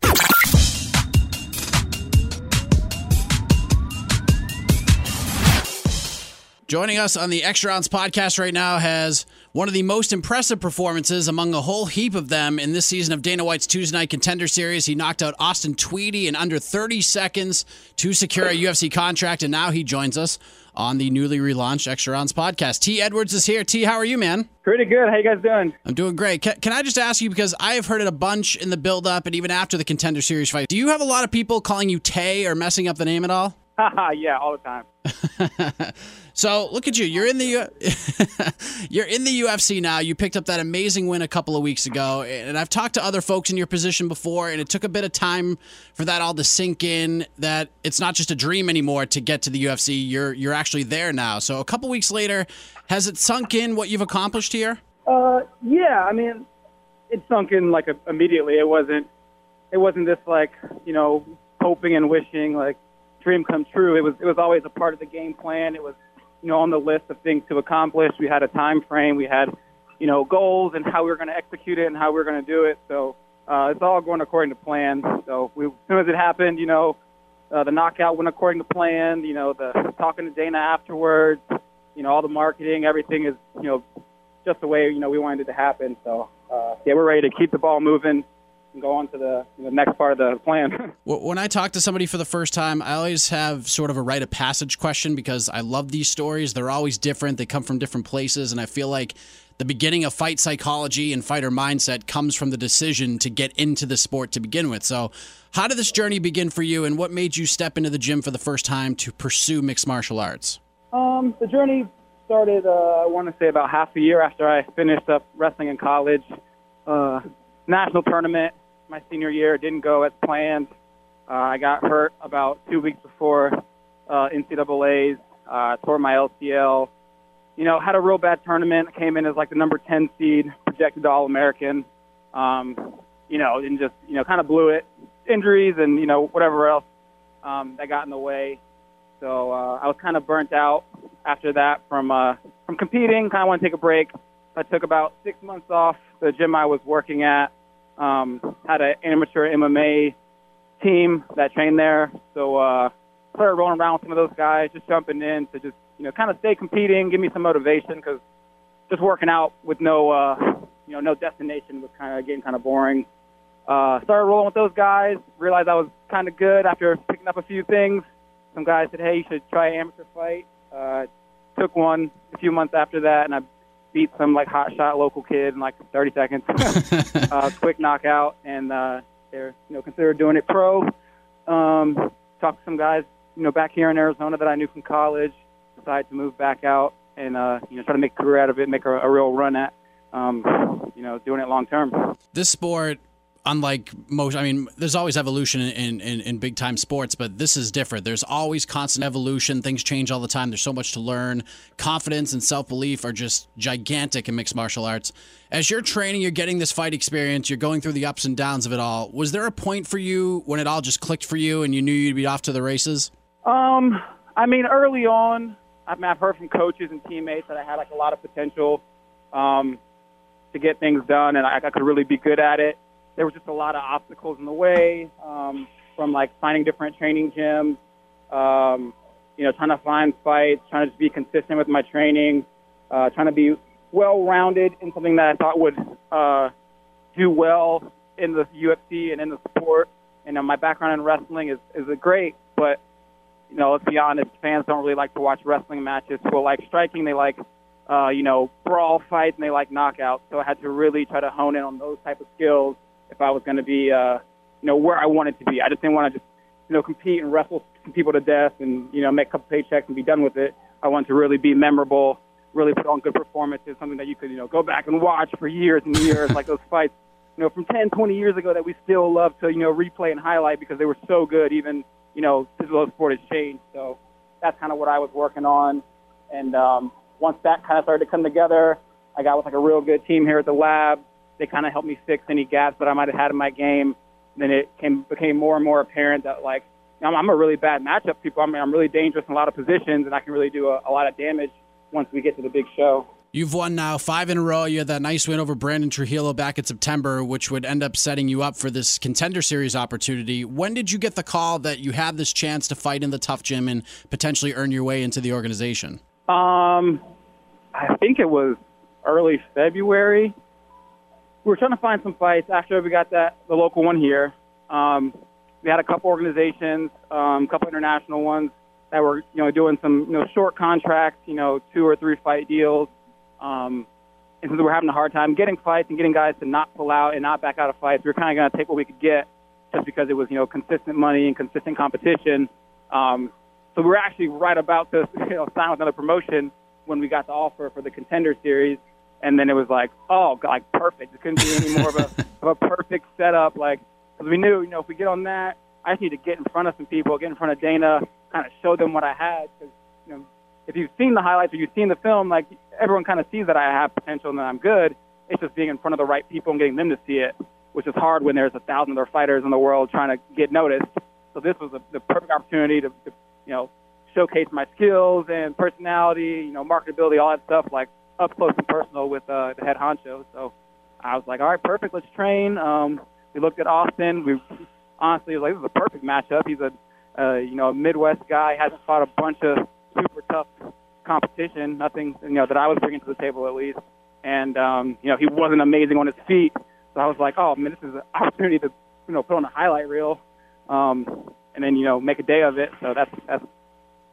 Joining us on the Extra Rounds podcast right now has One of the most impressive performances among a whole heap of them in this season of Dana White's Tuesday Night Contender Series. He knocked out Austin Tweedy in under 30 seconds to secure a UFC contract, and now he joins us on the newly relaunched Extra Rounds podcast. Te Edwards is here. T, how are you, man? Pretty good. How you guys doing? I'm doing great. Can, can I just ask you because I have heard it a bunch in the build-up and even after the Contender Series fight. Do you have a lot of people calling you Tay or messing up the name at all? Haha, [laughs] yeah, all the time. [laughs] so look at you. You're in the [laughs] you're in the UFC now. You picked up that amazing win a couple of weeks ago, and I've talked to other folks in your position before, and it took a bit of time for that all to sink in. That it's not just a dream anymore to get to the UFC. You're you're actually there now. So a couple weeks later, has it sunk in what you've accomplished here? Uh, yeah. I mean, it sunk in like immediately. It wasn't. It wasn't this like you know hoping and wishing like dream come true. It was it was always a part of the game plan. It was you know on the list of things to accomplish. We had a time frame. We had you know goals and how we were going to execute it and how we were going to do it. So uh, it's all going according to plan. So we, as soon as it happened, you know, uh, the knockout went according to plan. You know, the talking to Dana afterwards. You know, all the marketing, everything is you know just the way you know we wanted it to happen. So uh, yeah, we're ready to keep the ball moving and go on to the, the next part of the plan. [laughs] when I talk to somebody for the first time, I always have sort of a rite of passage question because I love these stories. They're always different, they come from different places, and I feel like the beginning of fight psychology and fighter mindset comes from the decision to get into the sport to begin with. So, how did this journey begin for you, and what made you step into the gym for the first time to pursue mixed martial arts? Um, the journey started, uh, I want to say, about half a year after I finished up wrestling in college. Uh, national tournament, my senior year. It didn't go as planned. Uh, I got hurt about two weeks before uh, NCAA's. Uh, tore my LCL. You know, had a real bad tournament. Came in as like the number 10 seed, projected All American. Um, you know, and just you know, kind of blew it. Injuries and you know whatever else um, that got in the way. So uh, I was kind of burnt out after that from uh, from competing. Kind of want to take a break. I took about six months off the gym I was working at. Um, had an amateur MMA team that trained there, so uh, started rolling around with some of those guys, just jumping in to just you know kind of stay competing, give me some motivation because just working out with no uh, you know no destination was kind of getting kind of boring. Uh, started rolling with those guys. Realized I was kind of good after picking up a few things. Some guys said, "Hey, you should try amateur fight." Uh, took one a few months after that, and I beat some like hot shot local kid in like 30 seconds. [laughs] uh, quick knockout, and uh, they're you know considered doing it pro. Um, talked to some guys you know back here in Arizona that I knew from college. Decided to move back out and uh, you know try to make a career out of it, make a, a real run at um, you know doing it long term. This sport unlike most, I mean, there's always evolution in, in, in, big time sports, but this is different. There's always constant evolution. Things change all the time. There's so much to learn. Confidence and self belief are just gigantic in mixed martial arts. As you're training, you're getting this fight experience, you're going through the ups and downs of it all. Was there a point for you when it all just clicked for you and you knew you'd be off to the races? Um, I mean, early on, I mean, I've heard from coaches and teammates that I had like a lot of potential um, to get things done and I, I could really be good at it there was just a lot of obstacles in the way um, from like finding different training gyms, um, you know, trying to find fights, trying to just be consistent with my training, uh, trying to be well-rounded in something that I thought would uh, do well in the UFC and in the sport. And uh, my background in wrestling is is great, but you know, let's be honest, fans don't really like to watch wrestling matches. People like striking, they like uh, you know, brawl fights, and they like knockouts. So I had to really try to hone in on those type of skills if I was going to be, uh, you know, where I wanted to be. I just didn't want to just, you know, compete and wrestle people to death and, you know, make a couple paychecks and be done with it. I wanted to really be memorable, really put on good performances, something that you could, you know, go back and watch for years and years, like those fights, you know, from 10, 20 years ago that we still love to, you know, replay and highlight because they were so good, even, you know, physical sport has changed. So that's kind of what I was working on. And um, once that kind of started to come together, I got with like a real good team here at the lab they kind of helped me fix any gaps that I might have had in my game. Then it came became more and more apparent that like I'm, I'm a really bad matchup. People, I mean, I'm really dangerous in a lot of positions, and I can really do a, a lot of damage once we get to the big show. You've won now five in a row. You had that nice win over Brandon Trujillo back in September, which would end up setting you up for this contender series opportunity. When did you get the call that you had this chance to fight in the TUF gym and potentially earn your way into the organization? Um, I think it was early February. We were trying to find some fights after we got that the local one here. Um, we had a couple organizations, um, a couple international ones that were you know doing some you know short contracts, you know two or three fight deals. Um, and since we were having a hard time getting fights and getting guys to not pull out and not back out of fights, we were kind of going to take what we could get just because it was you know consistent money and consistent competition. Um, so we were actually right about to [laughs] you know sign with another promotion when we got the offer for the contender series, and then it was like, oh, like perfect. It couldn't be any more of a [laughs] of a perfect setup. Like because we knew, you know, if we get on that, I just need to get in front of some people, get in front of Dana, kind of show them what I had. Because you know, if you've seen the highlights or you've seen the film, like everyone kind of sees that I have potential and that I'm good. It's just being in front of the right people and getting them to see it, which is hard when there's a thousand other fighters in the world trying to get noticed. So this was a, the perfect opportunity to, to, you know, showcase my skills and personality, you know, marketability, all that stuff, like up close and personal with uh, the head honcho. So I was like, all right, perfect, let's train. Um, we looked at Austin. We honestly was like, this is a perfect matchup. He's a, uh, you know, a Midwest guy, hasn't fought a bunch of super tough competition, nothing, you know, that I was bringing to the table at least. And, um, you know, he wasn't amazing on his feet. So I was like, oh, man, this is an [laughs] opportunity to, you know, put on a highlight reel. Um, and then, you know, make a day of it. So that's, that's,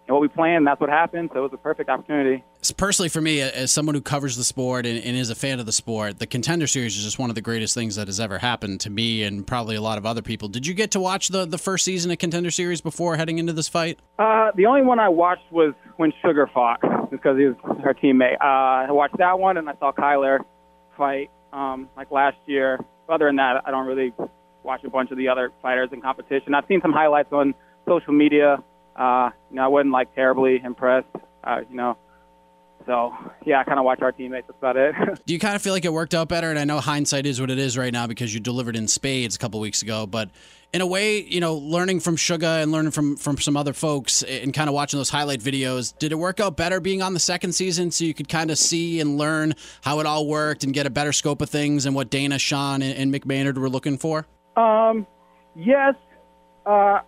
what we planned, that's what happened. So it was a perfect opportunity. Personally, for me, as someone who covers the sport and, and, is a fan of the sport, the Contender Series is just one of the greatest things that has ever happened to me and probably a lot of other people. Did you get to watch the, the first season of Contender Series before heading into this fight? Uh, the only one I watched was when Sugar fought because he was her teammate. Uh, I watched that one and I saw Kyler fight um, like last year. Other than that, I don't really watch a bunch of the other fighters in competition. I've seen some highlights on social media uh, you know, I wasn't like terribly impressed. Uh, you know, so yeah, I kind of watch our teammates. That's about it. [laughs] Do you kind of feel like it worked out better? And I know hindsight is what it is right now because you delivered in spades a couple weeks ago. But in a way, you know, learning from Sugar and learning from from some other folks and kind of watching those highlight videos, did it work out better being on the second season so you could kind of see and learn how it all worked and get a better scope of things and what Dana, Sean, and, and Mick Maynard were looking for? Um, yes. Uh,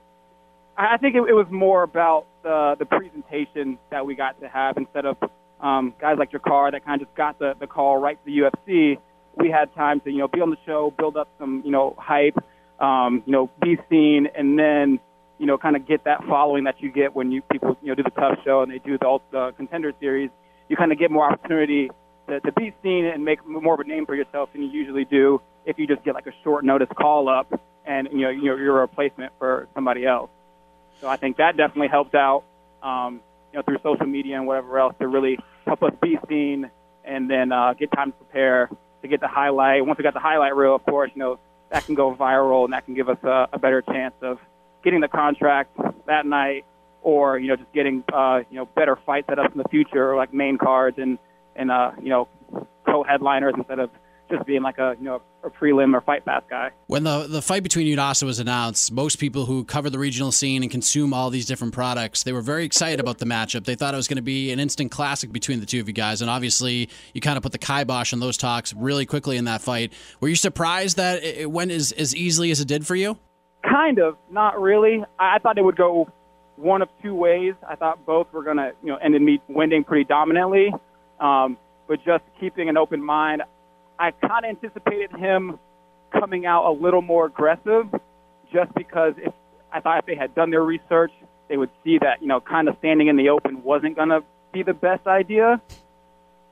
I think it, it was more about the the presentation that we got to have instead of um, guys like Drakkar that kind of just got the the call right to the UFC. We had time to you know be on the show, build up some you know hype, um, you know be seen, and then you know kind of get that following that you get when you people you know do the TUF show and they do the, the contender series. You kind of get more opportunity to, to be seen and make more of a name for yourself than you usually do if you just get like a short notice call up and you know you're, you're a replacement for somebody else. So I think that definitely helped out, um, you know, through social media and whatever else to really help us be seen and then uh, get time to prepare to get the highlight. Once we got the highlight reel, of course, you know, that can go viral and that can give us a, a better chance of getting the contract that night or, you know, just getting, uh, you know, better fights set up in the future, or like main cards and, and uh, you know, co-headliners instead of just being like a you know a prelim or fight pass guy. When the the fight between you and Asa was announced, most people who cover the regional scene and consume all these different products, they were very excited about the matchup. They thought it was going to be an instant classic between the two of you guys, and obviously you kind of put the kibosh on those talks really quickly in that fight. Were you surprised that it went as as easily as it did for you? Kind of, not really. I thought it would go one of two ways. I thought both were going to you know end in me winning pretty dominantly. Um, but just keeping an open mind, I kind of anticipated him coming out a little more aggressive, just because if I thought if they had done their research, they would see that you know kind of standing in the open wasn't going to be the best idea.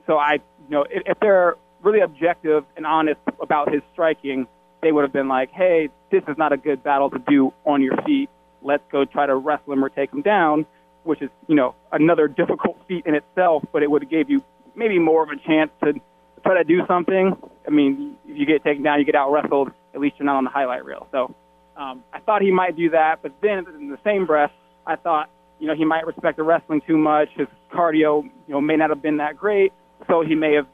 So I, you know, if, if they're really objective and honest about his striking, they would have been like, hey, this is not a good battle to do on your feet. Let's go try to wrestle him or take him down, which is, you know, another difficult feat in itself, but it would have gave you maybe more of a chance to try to do something. I mean, if you get taken down, you get out wrestled. At least you're not on the highlight reel. So um, I thought he might do that, but then in the same breath, I thought you know he might respect the wrestling too much. His cardio, you know, may not have been that great, so he may have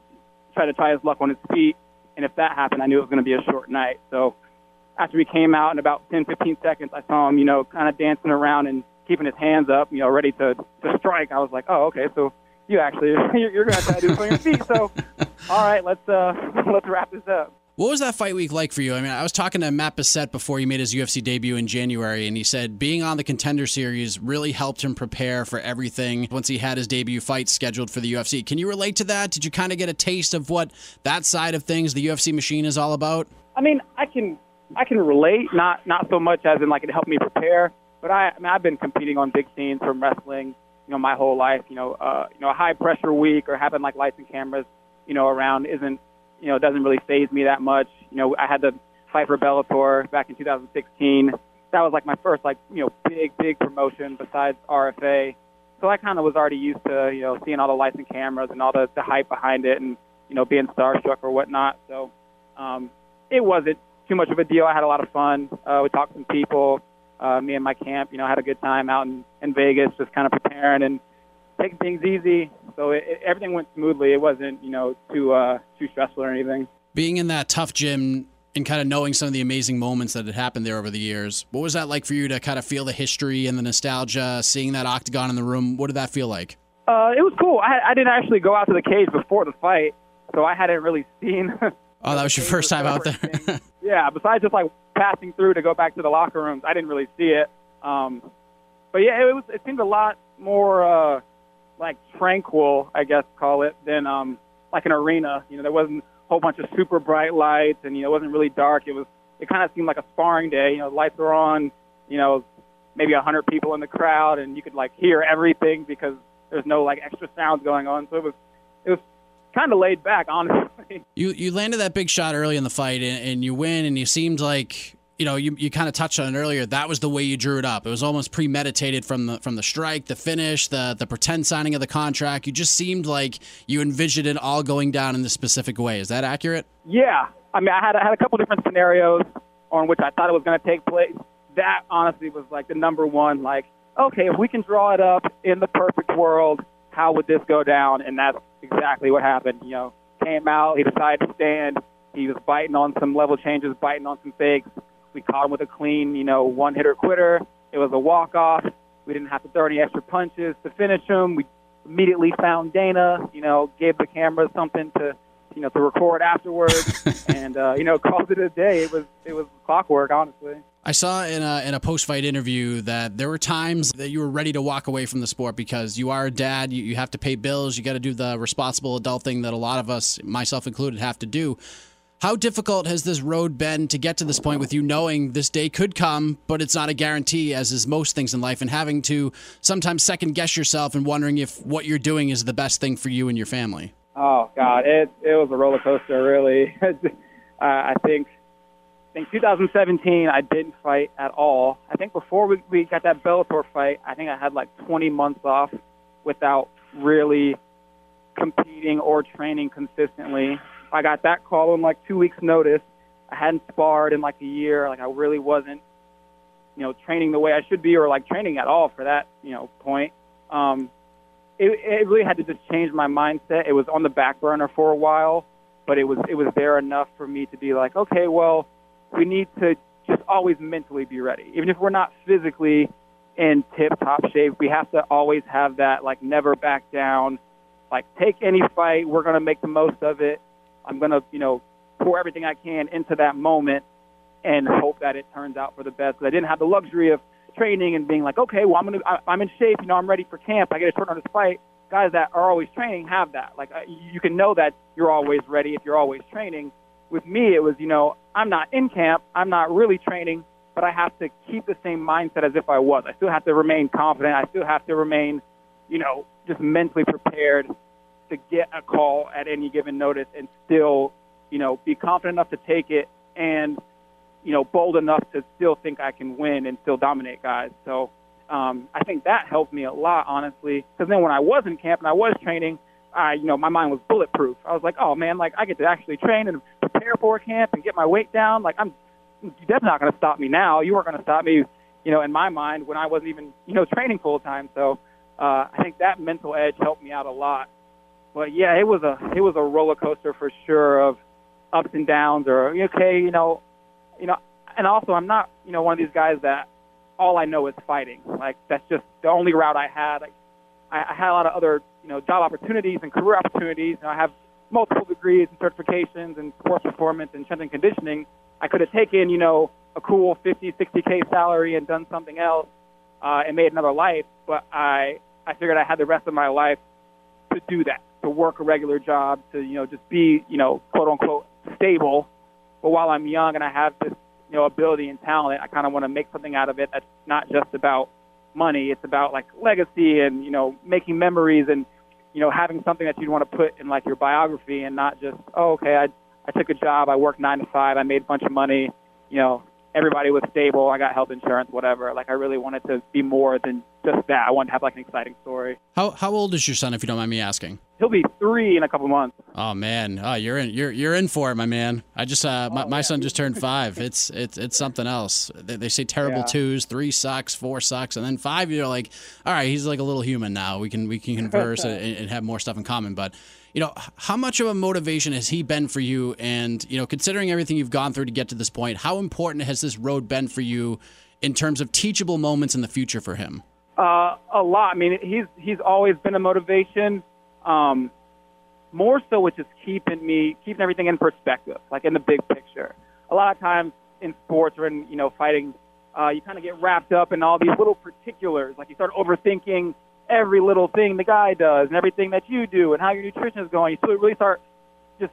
tried to try his luck on his feet. And if that happened, I knew it was going to be a short night. So after we came out in about 10, 15 seconds, I saw him, you know, kind of dancing around and keeping his hands up, you know, ready to to strike. I was like, oh, okay, so you actually [laughs] you're, you're going to try to do this on your feet. So, all right, let's uh, [laughs] let's wrap this up. What was that fight week like for you? I mean, I was talking to Matt Bessette before he made his UFC debut in January, and he said being on the contender series really helped him prepare for everything once he had his debut fight scheduled for the UFC. Can you relate to that? Did you kind of get a taste of what that side of things, the UFC machine, is all about? I mean, I can I can relate, not not so much as in like it helped me prepare, but I, I mean, I've been competing on big scenes from wrestling, you know, my whole life. You know, uh, you know, a high pressure week or having like lights and cameras, you know, around isn't you know, doesn't really phase me that much. You know, I had to fight for Bellator back in 2016. That was like my first like, you know, big, big promotion besides RFA. So I kind of was already used to, you know, seeing all the lights and cameras and all the, the hype behind it and, you know, being starstruck or whatnot. So um, it wasn't too much of a deal. I had a lot of fun. Uh, we talked to some people. Uh, me and my camp, you know, had a good time out in, in Vegas, just kind of preparing and taking things easy. So it, it, everything went smoothly. It wasn't, you know, too uh, too stressful or anything. Being in that TUF gym and kind of knowing some of the amazing moments that had happened there over the years, what was that like for you to kind of feel the history and the nostalgia, seeing that octagon in the room? What did that feel like? Uh, it was cool. I, I didn't actually go out to the cage before the fight, so I hadn't really seen. [laughs] oh, that was your [laughs] first time out there. [laughs] yeah, besides just like passing through to go back to the locker rooms, I didn't really see it. Um, but yeah, it was. It seemed a lot more. Uh, like tranquil, I guess call it, than um, like an arena. You know, there wasn't a whole bunch of super bright lights, and you know, it wasn't really dark. It was. It kind of seemed like a sparring day. You know, lights were on. You know, maybe a hundred people in the crowd, and you could like hear everything because there's no like extra sounds going on. So it was. It was kind of laid back, [laughs] honestly. You you landed that big shot early in the fight, and, and you win, and you seemed like you know, you, you kind of touched on it earlier. That was the way you drew it up. It was almost premeditated from the from the strike, the finish, the the pretend signing of the contract. You just seemed like you envisioned it all going down in this specific way. Is that accurate? Yeah. I mean, I had I had a couple different scenarios on which I thought it was going to take place. That honestly was like the number one. Like, okay, if we can draw it up in the perfect world, how would this go down? And that's exactly what happened. You know, came out, he decided to stand. He was biting on some level changes, biting on some fakes we caught him with a clean, you know, one hitter quitter. It was a walk off. We didn't have to throw any extra punches to finish him. We immediately found Dana, you know, gave the camera something to, you know, to record afterwards, [laughs] and uh, you know, [laughs] called it a day. It was it was clockwork, honestly. I saw in a in a post fight interview that there were times that you were ready to walk away from the sport because you are a dad, you, you have to pay bills, you got to do the responsible adult thing that a lot of us, myself included, have to do. How difficult has this road been to get to this point with you knowing this day could come, but it's not a guarantee, as is most things in life, and having to sometimes second guess yourself and wondering if what you're doing is the best thing for you and your family? Oh God, it it was a roller coaster, really. [laughs] I think I think 2017 I didn't fight at all. I think before we we got that Bellator fight, I think I had like 20 months off without really competing or training consistently. I got that call in like two weeks' notice. I hadn't sparred in like a year. Like I really wasn't, you know, training the way I should be, or like training at all for that, you know, point. Um, it, it really had to just change my mindset. It was on the back burner for a while, but it was it was there enough for me to be like, okay, well, we need to just always mentally be ready, even if we're not physically in tip top shape. We have to always have that like never back down. Like take any fight, we're gonna make the most of it I'm going to, you know, pour everything I can into that moment and hope that it turns out for the best. I didn't have the luxury of training and being like, okay, well, I'm gonna, I, I'm in shape. You know, I'm ready for camp. I get a short notice fight. Guys that are always training have that. Like, you can know that you're always ready if you're always training. With me, it was, you know, I'm not in camp. I'm not really training, but I have to keep the same mindset as if I was. I still have to remain confident. I still have to remain, you know, just mentally prepared to get a call at any given notice and still, you know, be confident enough to take it and, you know, bold enough to still think I can win and still dominate guys. So um, I think that helped me a lot, honestly. Because then when I was in camp and I was training, I, you know, my mind was bulletproof. I was like, oh man, like I get to actually train and prepare for a camp and get my weight down. Like I'm, that's not going to stop me now. You weren't going to stop me, you know, in my mind when I wasn't even, you know, training full time. So uh, I think that mental edge helped me out a lot but yeah, it was a it was a roller coaster for sure of ups and downs. Or okay, you know, you know, and also I'm not you know one of these guys that all I know is fighting. Like that's just the only route I had. Like, I, I had a lot of other you know job opportunities and career opportunities. You know, I have multiple degrees and certifications in sports performance and strength and conditioning, I could have taken, you know, a cool 50, 60k salary and done something else uh, and made another life. But I, I figured I had the rest of my life to do that, to work a regular job, to you know, just be, you know, quote unquote stable. But while I'm young and I have this, you know, ability and talent, I kind of want to make something out of it that's not just about money. It's about like legacy and you know, making memories and you know, having something that you'd want to put in like your biography and not just, oh, okay, I I took a job, I worked nine to five, I made a bunch of money, you know, everybody was stable. I got health insurance, whatever. Like I really wanted to be more than just that. I wanted to have like an exciting story. How how old is your son, if you don't mind me asking? He'll be three in a couple months. Oh man, oh you're in you're you're in for it, my man. I just uh, my, my son just turned five. It's it's it's something else. They, they say terrible Yeah. twos, three sucks, four sucks, and then five. You're like, all right, he's like a little human now. We can we can [laughs] converse and, and have more stuff in common. But you know, how much of a motivation has he been for you? And you know, considering everything you've gone through to get to this point, how important has this road been for you in terms of teachable moments in the future for him? Uh, a lot. I mean, he's he's always been a motivation. Um, more so with just keeping me keeping everything in perspective, like in the big picture. A lot of times in sports or in you know fighting, uh, you kind of get wrapped up in all these little particulars. Like you start overthinking every little thing the guy does and everything that you do and how your nutrition is going. You sort of really start just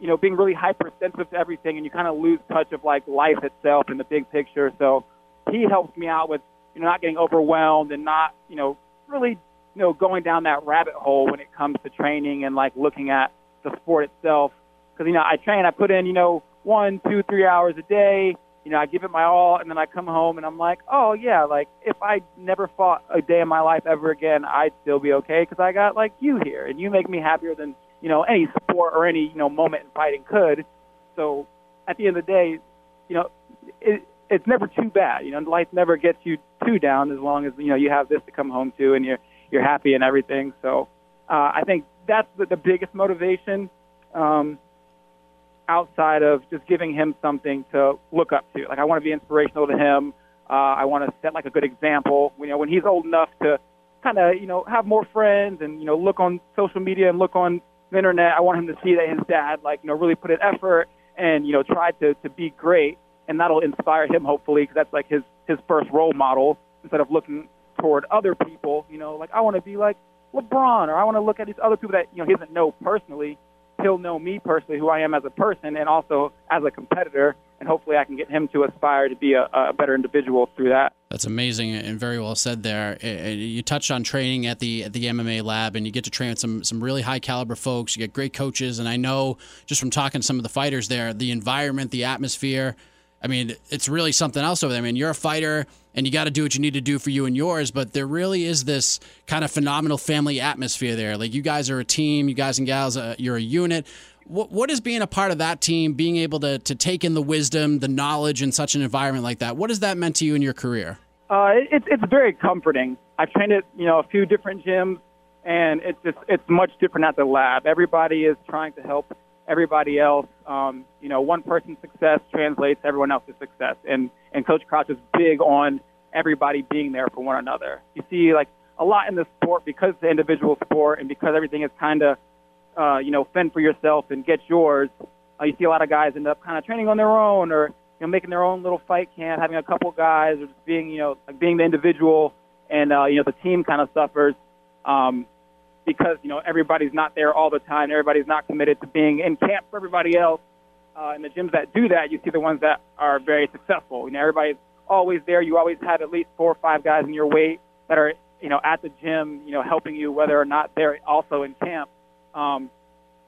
you know being really hypersensitive to everything, and you kind of lose touch of like life itself and the big picture. So he helps me out with you know not getting overwhelmed and not you know really you know going down that rabbit hole when it comes to training and like looking at the sport itself because you know I train I put in you know one two three hours a day you know I give it my all and then I come home and I'm like oh yeah like if I never fought a day in my life ever again I'd still be okay because I got like you here and you make me happier than you know any sport or any you know moment in fighting could so at the end of the day you know it it's never too bad. You know, life never gets you too down as long as you know you have this to come home to and you're you're happy and everything. So uh, I think that's the, the biggest motivation um, outside of just giving him something to look up to. Like I want to be inspirational to him. Uh, I want to set like a good example. You know, when he's old enough to kind of you know have more friends and you know look on social media and look on the internet, I want him to see that his dad like you know really put in effort and you know tried to to be great and that'll inspire him hopefully because that's like his his first role model instead of looking toward other people you know like i want to be like lebron or i want to look at these other people that you know he doesn't know personally he'll know me personally who i am as a person and also as a competitor and hopefully i can get him to aspire to be a, a better individual through that That's amazing and very well said there. Uh, uh, You touched on training at the at the MMA lab, and you get to train with some some really high caliber folks. You get great coaches, and I know just from talking to some of the fighters there, the environment, the atmosphere. I mean, it's really something else over there. I mean, you're a fighter, and you got to do what you need to do for you and yours. But there really is this kind of phenomenal family atmosphere there. Like you guys are a team, you guys and gals, uh, you're a unit. What, what is being a part of that team, being able to, to take in the wisdom, the knowledge in such an environment like that? What has that meant to you in your career? Uh, it, it's very comforting. I've trained at you know a few different gyms, and it's just it's much different at the lab. Everybody is trying to help everybody else. Um, you know, one person's success translates everyone else's success, and and Coach Crouch is big on everybody being there for one another. You see, like a lot in the sport because it's an individual sport, and because everything is kind of uh, you know fend for yourself and get yours. Uh, you see a lot of guys end up kind of training on their own or you know, making their own little fight camp, having a couple guys, or just being, you know, like being the individual, and uh, you know, the team kind of suffers um, because you know everybody's not there all the time. Everybody's not committed to being in camp for everybody else. Uh, and the gyms that do that, you see the ones that are very successful. You know, everybody's always there. You always have at least four or five guys in your weight that are, you know, at the gym, you know, helping you, whether or not they're also in camp. Um,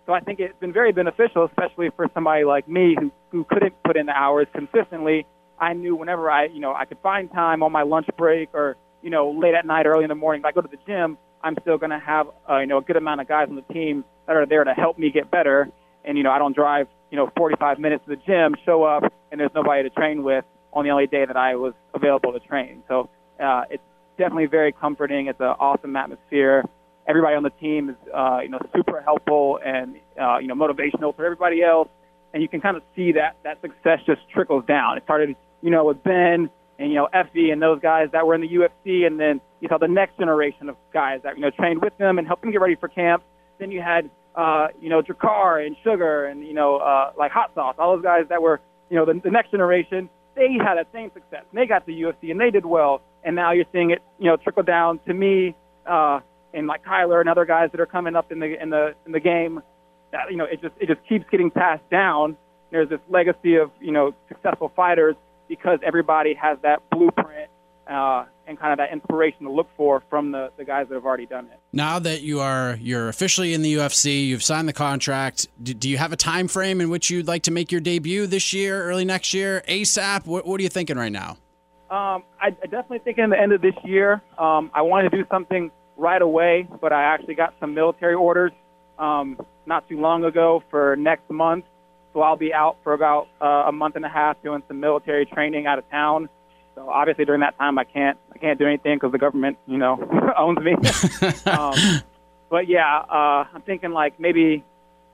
so I think it's been very beneficial, especially for somebody like me who, who couldn't put in the hours consistently. I knew whenever I, you know, I could find time on my lunch break or, you know, late at night, early in the morning, if I go to the gym, I'm still going to have, uh, you know, a good amount of guys on the team that are there to help me get better. And, you know, I don't drive, you know, 45 minutes to the gym, show up, and there's nobody to train with on the only day that I was available to train. So uh, it's definitely very comforting. It's an awesome atmosphere everybody on the team is uh, you know super helpful and uh, you know motivational for everybody else, and you can kind of see that that success just trickles down. It started you know with Ben and you know Effie and those guys that were in the UFC, and then you saw the next generation of guys that you know trained with them and helped them get ready for camp. Then you had uh, you know, Drakkar and Sugar and, you know, uh, like Hot Sauce, all those guys that were, you know, the, the next generation, they had that same success. They got to UFC and they did well. And now you're seeing it, you know, trickle down to me uh, and like Kyler and other guys that are coming up in the in the in the game. That you know, it just it just keeps getting passed down. There's this legacy of you know successful fighters because everybody has that blueprint uh, and kind of that inspiration to look for from the, the guys that have already done it. Now that you are you're officially in the UFC, you've signed the contract. Do, do you have a time frame in which you'd like to make your debut this year, early next year, ASAP? What, what are you thinking right now? Um, I, I definitely think in the end of this year, um, I wanted to do something right away, but I actually got some military orders um, not too long ago for next month. So I'll be out for about uh, a month and a half doing some military training out of town. So obviously during that time I can't I can't do anything because the government you know [laughs] owns me. [laughs] um, but yeah, uh, I'm thinking like maybe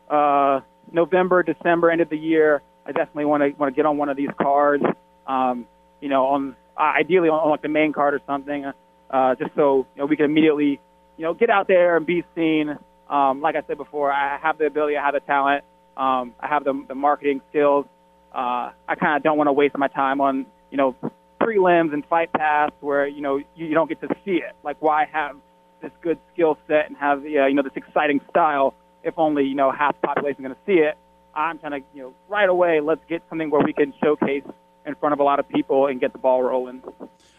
uh, November, December, end of the year. I definitely want to want to get on one of these cards. Um, you know, on uh, ideally on, on like the main card or something, uh, just so you know we can immediately you know get out there and be seen. Um, like I said before, I have the ability, I have the talent, um, I have the, the marketing skills. Uh, I kind of don't want to waste my time on you know prelims and fight pass where you know you, you don't get to see it. Like why have this good skill set and have uh, you know this exciting style if only you know half the population is going to see it? I'm trying to you know right away let's get something where we can showcase in front of a lot of people and get the ball rolling.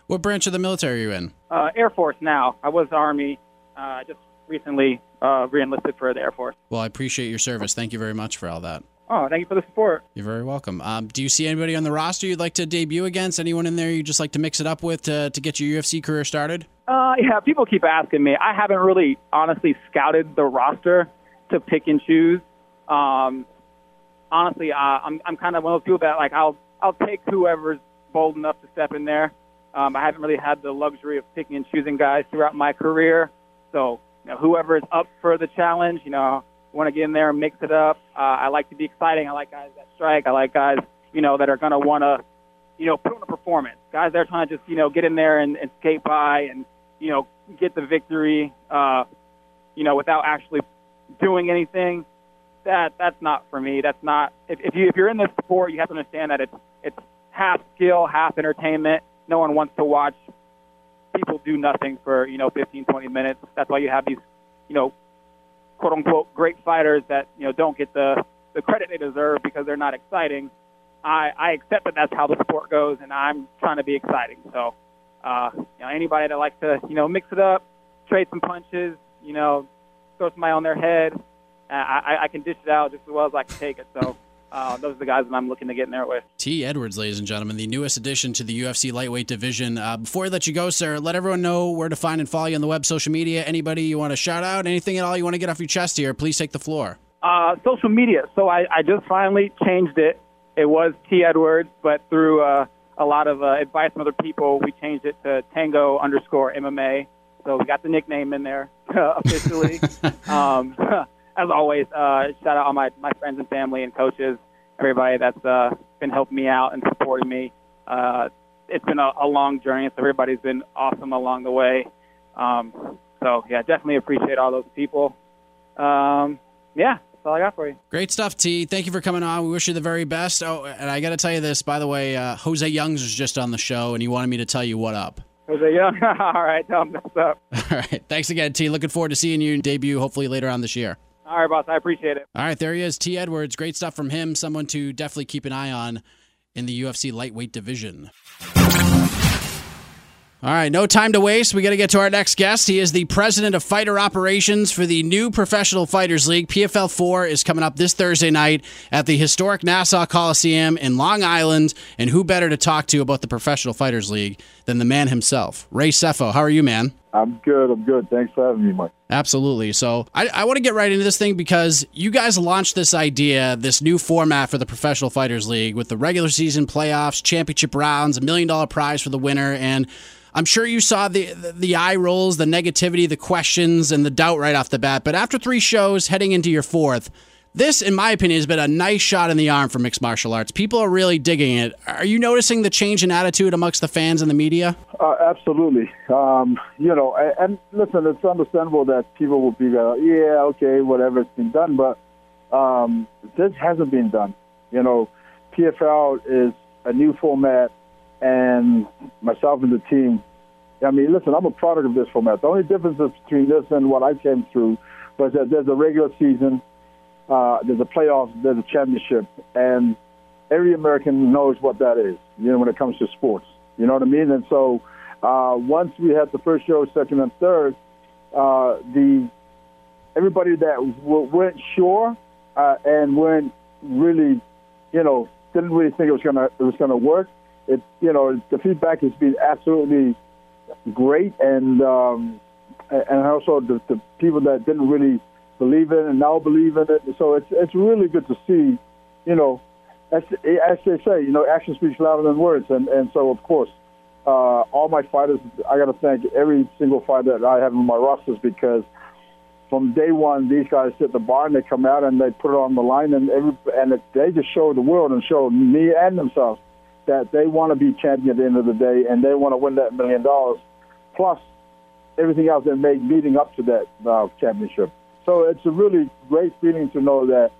What branch of the military are you in? Uh, Air Force now. I was Army. Uh, just recently uh, reenlisted for the Air Force. Well, I appreciate your service. Thank you very much for all that. Oh, thank you for the support. You're very welcome. Um, do you see anybody on the roster you'd like to debut against? Anyone in there you'd just like to mix it up with to, to get your UFC career started? Uh, yeah, people keep asking me. I haven't really honestly scouted the roster to pick and choose. Um, honestly, uh, I'm I'm kind of one of those people that like I'll I'll take whoever's bold enough to step in there. Um, I haven't really had the luxury of picking and choosing guys throughout my career, so you know, whoever is up for the challenge, you know, want to get in there and mix it up. Uh, I like to be exciting. I like guys that strike. I like guys, you know, that are going to want to, you know, put on a performance. Guys that are trying to just, you know, get in there and, and skate by and, you know, get the victory, uh, you know, without actually doing anything. That that's not for me. That's not. If, if you if you're in this sport, you have to understand that it's it's half skill, half entertainment. No one wants to watch people do nothing for you know 15, 20 minutes. That's why you have these, you know, quote unquote great fighters that you know don't get the the credit they deserve because they're not exciting. I I accept that that's how the sport goes, and I'm trying to be exciting. So, uh, you know, anybody that likes to you know mix it up, trade some punches, you know, throw somebody on their head, I I, I can dish it out just as well as I can take it. So. Uh, those are the guys that I'm looking to get in there with. Te Edwards, ladies and gentlemen, the newest addition to the UFC lightweight division. Uh, before I let you go, sir, let everyone know where to find and follow you on the web, social media. Anybody you want to shout out, anything at all you want to get off your chest here, please take the floor. Uh, social media. So I, I just finally changed it. It was Te Edwards, but through uh, a lot of uh, advice from other people, we changed it to Tango underscore MMA. So we got the nickname in there [laughs] officially. [laughs] um, [laughs] as always, uh, shout out all my, my friends and family and coaches, everybody that's uh, been helping me out and supporting me. Uh, it's been a, a long journey, so everybody's been awesome along the way. Um, so yeah, definitely appreciate all those people. Um, yeah, that's all I got for you. Great stuff, T. Thank you for coming on. We wish you the very best. Oh, and I got to tell you this, by the way, uh, Jose Youngs was just on the show, and he wanted me to tell you what up. Jose Young, [laughs] all right, tell him what's up. [laughs] All right. Thanks again, T. Looking forward to seeing you in debut hopefully later on this year. All right, boss, I appreciate it. All right, there he is, Te Edwards. Great stuff from him. Someone to definitely keep an eye on in the UFC lightweight division. All right, no time to waste. We got to get to our next guest. He is the president of fighter operations for the new Professional Fighters League. PFL 4 is coming up this Thursday night at the historic Nassau Coliseum in Long Island. And who better to talk to about the Professional Fighters League than the man himself, Ray Sefo? How are you, man? I'm good. I'm good. Thanks for having me, Mike. Absolutely. So I, I want to get right into this thing because you guys launched this idea, this new format for the Professional Fighters League with the regular season playoffs, championship rounds, a million dollar prize for the winner, and I'm sure you saw the, the the eye rolls, the negativity, the questions, and the doubt right off the bat. But after three shows, heading into your fourth, This, in my opinion, has been a nice shot in the arm for mixed martial arts. People are really digging it. Are you noticing the change in attitude amongst the fans and the media? Uh, absolutely. Um, you know, and, and listen, it's understandable that people will be, uh, yeah, okay, whatever, it's been done, but um, this hasn't been done. You know, PFL is a new format, and myself and the team. I mean, listen, I'm a product of this format. The only difference between this and what I came through was that there's a regular season, uh, there's a playoff, there's a championship, and every American knows what that is. You know, when it comes to sports, you know what I mean. And so, uh, once we had the first show, second, and third, uh, the everybody that w- weren't sure uh, and weren't really, you know, didn't really think it was gonna it was gonna work. It, you know, the feedback has been absolutely great, and um, and also the, the people that didn't really believe in it and now believe in it. So it's it's really good to see, you know, as, as they say, you know, action speaks louder than words, and and so of course, uh, all my fighters, I got to thank every single fighter that I have in my rosters because from day one, these guys sit the bar and they come out and they put it on the line, and every, and it, they just show the world and show me and themselves that they want to be champion at the end of the day, and they want to win that million dollars, plus everything else that made leading up to that uh, championship. So it's a really great feeling to know that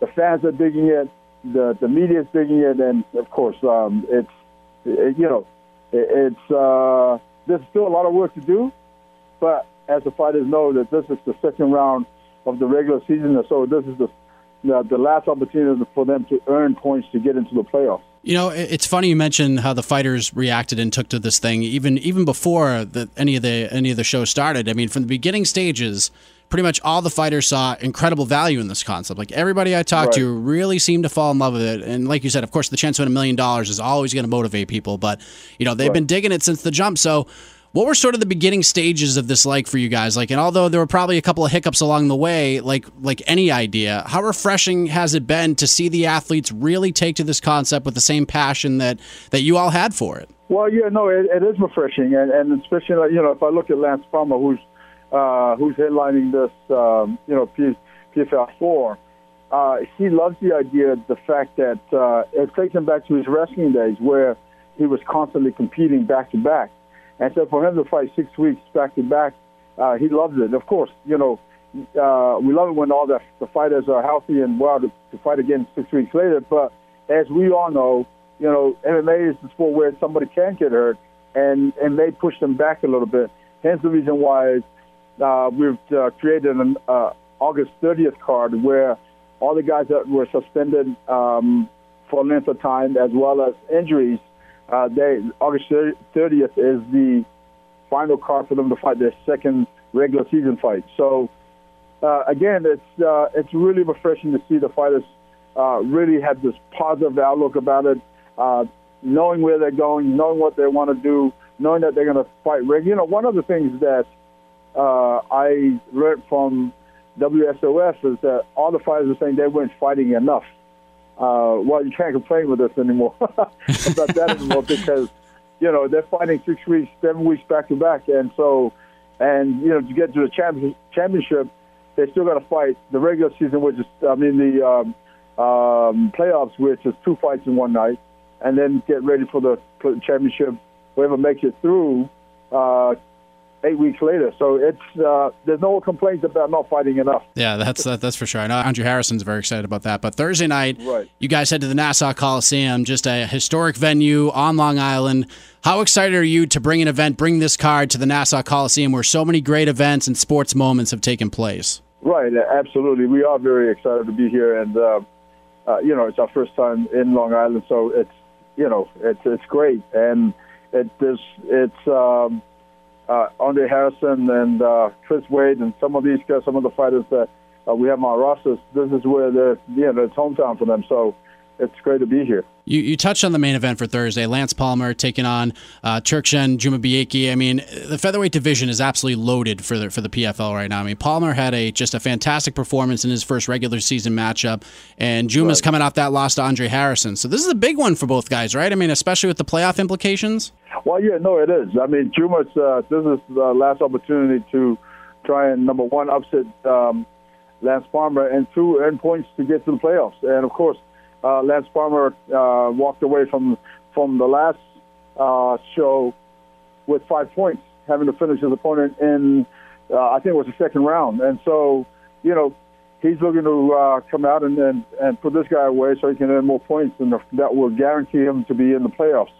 the fans are digging it, the the media is digging it, and of course, um, it's it, you know, it, it's uh, there's still a lot of work to do, but as the fighters know that this is the second round of the regular season, so this is the the, the last opportunity for them to earn points to get into the playoffs. You know, it's funny you mentioned how the fighters reacted and took to this thing even even before the, any of the any of the show started. I mean, from the beginning stages, pretty much all the fighters saw incredible value in this concept. Like everybody I talked Right. to really seemed to fall in love with it. And like you said, of course, the chance to win a million dollars is always going to motivate people. But you know, they've Right. been digging it since the jump. So. What were sort of the beginning stages of this like for you guys? Like, and although there were probably a couple of hiccups along the way, like like any idea, how refreshing has it been to see the athletes really take to this concept with the same passion that that you all had for it? Well, yeah, no, it, it is refreshing, and, and especially like, you know if I look at Lance Palmer, who's uh, who's headlining this, um, you know, P, PFL four, uh, he loves the idea, the fact that uh, it takes him back to his wrestling days where he was constantly competing back to back, and so for him to fight six weeks back to back, uh, he loves it. Of course, you know, uh, we love it when all the, the fighters are healthy and well to, to fight again six weeks later. But as we all know, you know, MMA is the sport where somebody can get hurt, and and they push them back a little bit. Hence the reason why uh, we've uh, created an uh, August 30th card where all the guys that were suspended um, for a length of time as well as injuries, uh, they August 30th is the final card for them to fight their second regular season fight. So uh, again, it's uh, it's really refreshing to see the fighters really have this positive outlook about it, knowing where they're going, knowing what they want to do, knowing that they're going to fight. You know, one of the things that uh, I learned from WSOF is that all the fighters are saying they weren't fighting enough. Uh, well, you can't complain with us anymore [laughs] about that anymore because you know they're fighting six weeks, seven weeks back to back, and so and you know to get to the champion, championship, they still got to fight the regular season, which is I mean the um, um, playoffs, which is two fights in one night, and then get ready for the for the championship. Whoever makes it through. Uh, Eight weeks later, so it's uh, there's no complaints about not fighting enough. Yeah, that's that, that's for sure. I know Andre Harrison's very excited about that. But Thursday night, Right. you guys head to the Nassau Coliseum, just a historic venue on Long Island. How excited are you to bring an event, bring this card to the Nassau Coliseum, where so many great events and sports moments have taken place? Right, absolutely. We are very excited to be here, and uh, uh, you know, it's our first time in Long Island, so it's you know, it's it's great, and it it's um, uh, Andre Harrison and uh, Chris Wade and some of these guys, some of the fighters that uh, we have on our rosters. This is where they're you know it's hometown for them, so it's great to be here. You, you touched on the main event for Thursday. Lance Palmer taking on uh, Tuerxun Jumabieke. I mean, the featherweight division is absolutely loaded for the for the PFL right now. I mean, Palmer had a just a fantastic performance in his first regular season matchup, and Juma's Right. coming off that loss to Andre Harrison. So this is a big one for both guys, right? I mean, especially with the playoff implications. Well, yeah, no, it is. I mean, Juma's uh, this is the last opportunity to try and number one upset um, Lance Palmer, and two end points to get to the playoffs. And of course, uh, Lance Palmer uh, walked away from from the last uh, show with five points, having to finish his opponent in, uh, I think it was the second round. And so, you know, he's looking to uh, come out and, and, and put this guy away so he can earn more points, and that will guarantee him to be in the playoffs.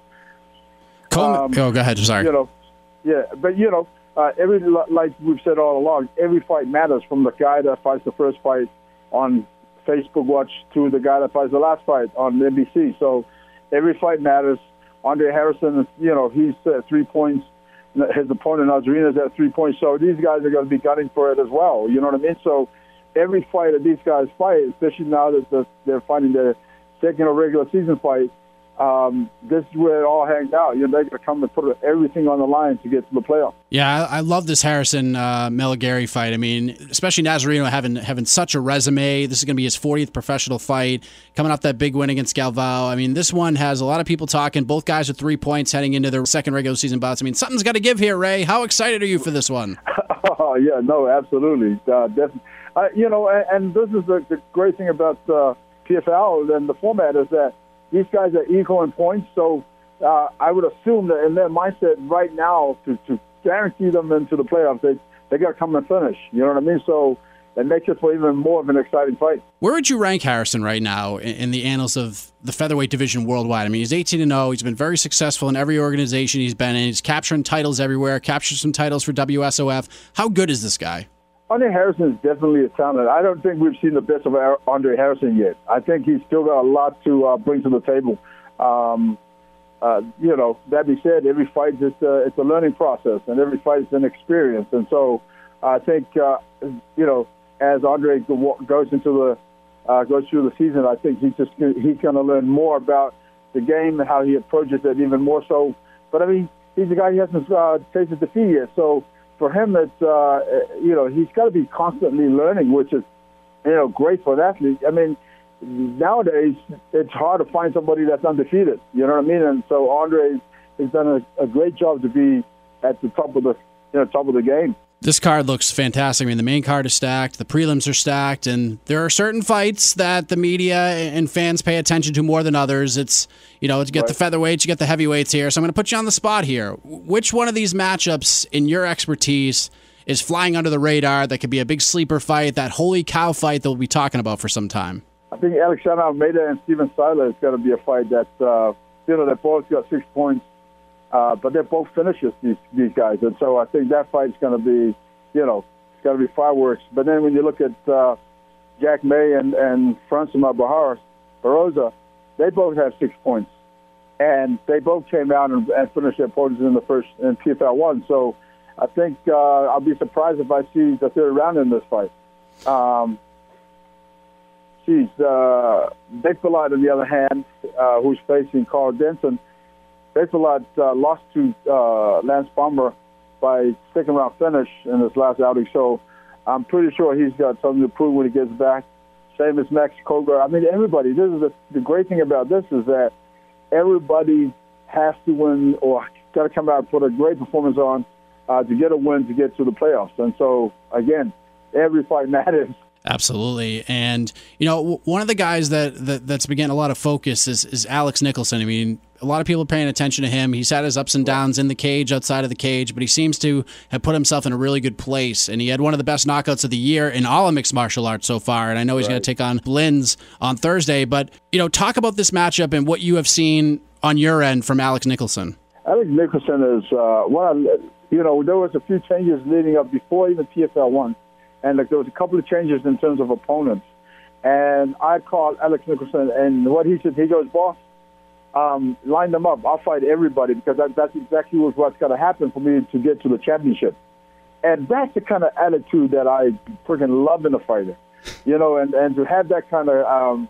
Coleman, um, oh, go ahead. Sorry. You know, yeah, but you know, uh, every like we've said all along, every fight matters. From the guy that fights the first fight on Facebook Watch to the guy that fights the last fight on NBC. So every fight matters. Andre Harrison, you know, he's at three points. His opponent is at three points. So these guys are going to be gunning for it as well. You know what I mean? So every fight that these guys fight, especially now that they're fighting their second or regular season fight, um, this is where it all hangs out. You know, they're going to come and put everything on the line to get to the playoff. Yeah, I, I love this Harrison uh, Malegarie fight. I mean, especially Nazareno having having such a resume. This is going to be his 40th professional fight, coming off that big win against Galvao. I mean, this one has a lot of people talking. Both guys are three points heading into their second regular season bouts. I mean, something's got to give here, Ray. How excited are you for this one? [laughs] oh yeah, no, absolutely, uh, definitely. Uh, you know, and, and, this is the, the great thing about uh, PFL and the format is that these guys are equal in points, so uh, I would assume that in their mindset right now to, to guarantee them into the playoffs, they they got to come and finish. You know what I mean? So it makes it for even more of an exciting fight. Where would you rank Harrison right now in, the annals of the featherweight division worldwide? I mean, he's 18 and 0. He's been very successful in every organization he's been in. He's capturing titles everywhere. Captured some titles for WSOF. How good is this guy? Andre Harrison is definitely a talent. I don't think we've seen the best of Andre Harrison yet. I think he's still got a lot to uh, bring to the table. Um, uh, you know, that being said, every fight is uh, it's a learning process, and every fight is an experience. And so, I think uh, you know, as Andre goes into the uh, goes through the season, I think he's just he's going to learn more about the game and how he approaches it even more so. But I mean, he's a guy who hasn't uh, tasted defeat yet, so for him, it's uh, you know he's got to be constantly learning, which is you know great for an athlete. I mean, nowadays it's hard to find somebody that's undefeated. You know what I mean? And so Andre has done a, a great job to be at the top of the you know top of the game. This card looks fantastic. I mean, the main card is stacked, the prelims are stacked, and there are certain fights that the media and fans pay attention to more than others. It's, you know, to get right. the featherweights, you get the heavyweights here. So I'm going to put you on the spot here. Which one of these matchups, in your expertise, is flying under the radar that could be a big sleeper fight, that holy cow fight that we'll be talking about for some time? I think Alexander Almeida and Steven Siler is going to be a fight that, uh, you know, they both got six points uh, but they're both finishers, these, these guys. And so I think that fight's going to be, you know, it's going to be fireworks. But then when you look at uh, Jack May and, and Francimar Bahar, Barroso, they both have six points. And they both came out and, and finished their opponents in the first in PFL one. So I think uh, I'll be surprised if I see the third round in this fight. Um, geez, uh, Dick on the other hand, uh, who's facing Carl Denson, Bakelot uh, lost to uh, Lance Palmer by second round finish in his last outing. So I'm pretty sure he's got something to prove when he gets back. Same as Max Coga. I mean, everybody. This is the, the great thing about this is that everybody has to win or got to come out and put a great performance on uh, to get a win to get to the playoffs. And so again, every fight matters. Absolutely, and you know one of the guys that, that that's been getting a lot of focus is, is Alex Nicholson. I mean, a lot of people are paying attention to him. He's had his ups and downs in the cage, outside of the cage, but he seems to have put himself in a really good place. And he had one of the best knockouts of the year in all of mixed martial arts so far. And I know he's right. going to take on Lins on Thursday. But you know, talk about this matchup and what you have seen on your end from Alex Nicholson. Alex Nicholson is uh, one. Of, you know, there was a few changes leading up before even PFL one, and like there was a couple of changes in terms of opponents. And I called Alex Nicholson, and what he said, he goes, "Boss." Um, line them up. I'll fight everybody because that, that's exactly what's going to happen for me to get to the championship. And that's the kind of attitude that I freaking love in a fighter, you know. And, and to have that kind of um,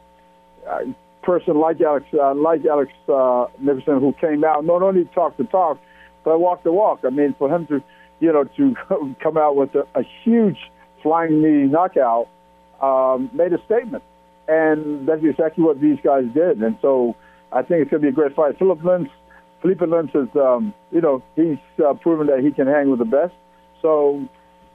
uh, person like Alex, uh, like Alex uh, Nicholson, who came out not only talk the talk, but walk the walk. I mean, for him to, you know, to [laughs] come out with a, a huge flying knee knockout um, made a statement, and that's exactly what these guys did. And so I think it's going to be a great fight. Philip Lins, Felipe Lins is, um, you know, he's uh, proven that he can hang with the best. So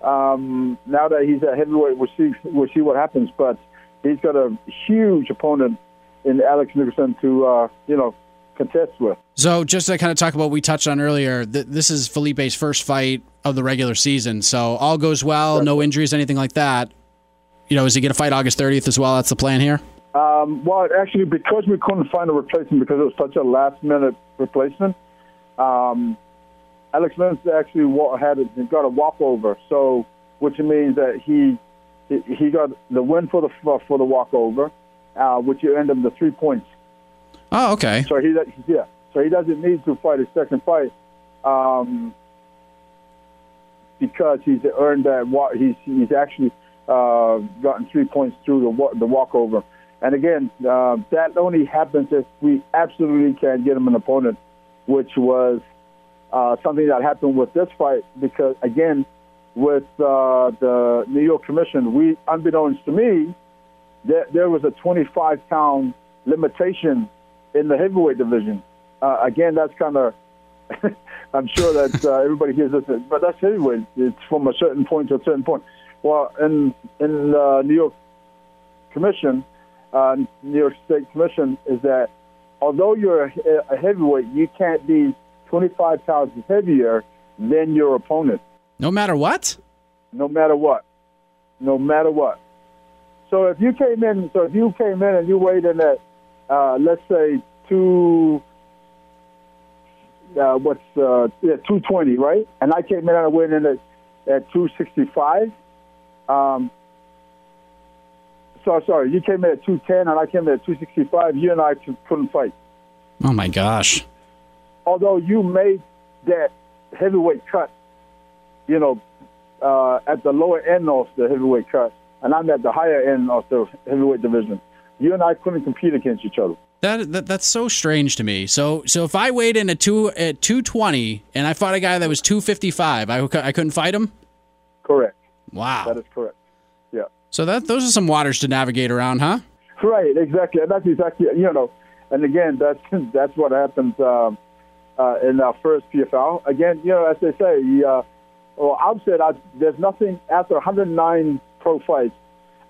Um, now that he's at heavyweight, we'll see we'll see what happens. But he's got a huge opponent in Alex Nicholson to uh, you know contest with. So, just to kind of talk about what we touched on earlier, th- this is Felipe's first fight of the regular season. So, all goes well, no injuries, anything like that. You know, is he going to fight August 30th as well? That's the plan here. Um, well, actually, because we couldn't find a replacement because it was such a last-minute replacement, um, Alex Lynch actually had a, got a walkover. So, which means that he he got the win for the for the walkover, uh, which earned him the three points. Oh, okay. So he yeah. So he doesn't need to fight his second fight um, because he's earned that. He's he's actually uh, gotten three points through the the walkover. And again, uh, that only happens if we absolutely can't get him an opponent, which was uh, something that happened with this fight because again, with uh, the New York Commission, we unbeknownst to me, there, there was a 25 pound limitation in the heavyweight division. Uh, again, that's kind of, [laughs] I'm sure that uh, everybody hears this, but that's heavyweight. It's from a certain point to a certain point. Well, in in the New York Commission, uh, New York State Commission, is that although you're a, a heavyweight, you can't be 25 pounds heavier than your opponent No matter what? no matter what, no matter what. So if you came in, so if you came in and you weighed in at, uh, let's say two, uh, what's uh, yeah, two twenty, right? And I came in and I weighed in at at two sixty five. Um, so sorry, you came in at two ten and I came in at two sixty five. You and I couldn't fight, Oh, my gosh. although you made that heavyweight cut. You know, uh, at the lower end of the heavyweight cut, and I'm at the higher end of the heavyweight division. You and I couldn't compete against each other. That, that that's so strange to me. So so if I weighed in at two at two twenty and I fought a guy that was two fifty five, I, I couldn't fight him. Correct. Wow. That is correct. So that those are some waters to navigate around, huh? Right. Exactly. That's exactly you know. And again, that's [laughs] that's what happens um, uh, in our first PFL. Again, you know, as they say, uh, well, I've said I, there's nothing after 109 pro fights.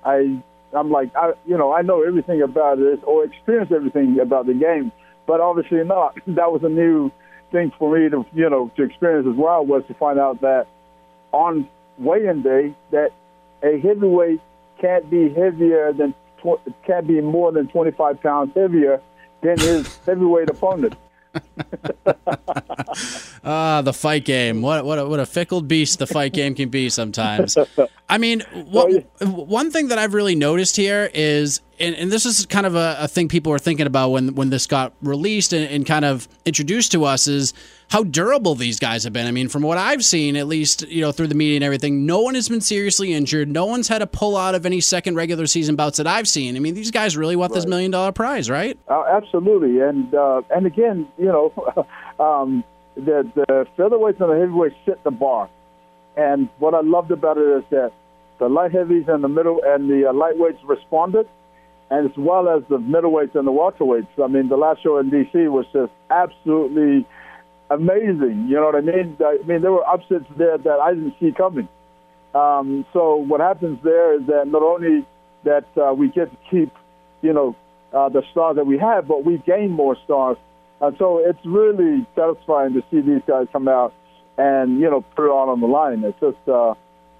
I I'm like I you know I know everything about this or experience everything about the game, but obviously not. [laughs] That was a new thing for me to you know to experience as well was to find out that on weigh-in day that a heavyweight can't be heavier than tw- can't be more than 25 pounds heavier than his heavyweight opponent. [laughs] Ah, the fight game. What what a, what a fickle beast the fight game can be sometimes. I mean, [laughs] what, one thing that I've really noticed here is, and, and this is kind of a, a thing people were thinking about when when this got released and, and kind of introduced to us is how durable these guys have been. I mean, from what I've seen, at least you know through the media and everything, no one has been seriously injured. No one's had a pull out of any second regular season bouts that I've seen. I mean, these guys really want this million dollar prize, right? Uh, absolutely, and uh, and again, you know, [laughs] um, the the featherweights and the heavyweights set the bar. And what I loved about it is that the light heavies and the middle and the uh, lightweights responded, as well as the middleweights and the welterweights. I mean, the last show in DC was just absolutely amazing. You know what I mean? I mean, there were upsets there that I didn't see coming. Um, so what happens there is that not only that uh, we get to keep, you know, uh, the stars that we have, but we gain more stars. And so it's really satisfying to see these guys come out and, you know, put it all on the line. It's just uh,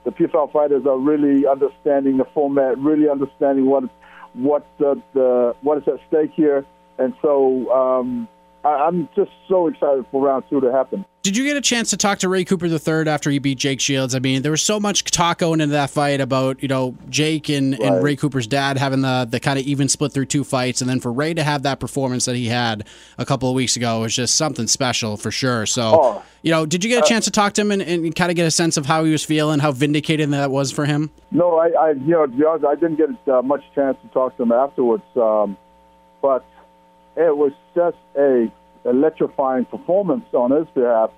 the PFL fighters are really understanding the format, really understanding what what the, the what is at stake here. And so um, I, I'm just so excited for round two to happen. Did you get a chance to talk to Ray Cooper III after he beat Jake Shields? I mean, there was so much talk going into that fight about you know Jake and, and Ray Cooper's dad having the the kind of even split through two fights, and then for Ray to have that performance that he had a couple of weeks ago was just something special for sure. So, Oh. you know, did you get a chance to talk to him and, and kind of get a sense of how he was feeling, how vindicated that was for him? No, I, I you know, to be honest, I didn't get uh, much chance to talk to him afterwards. Um, but it was just a electrifying performance on his behalf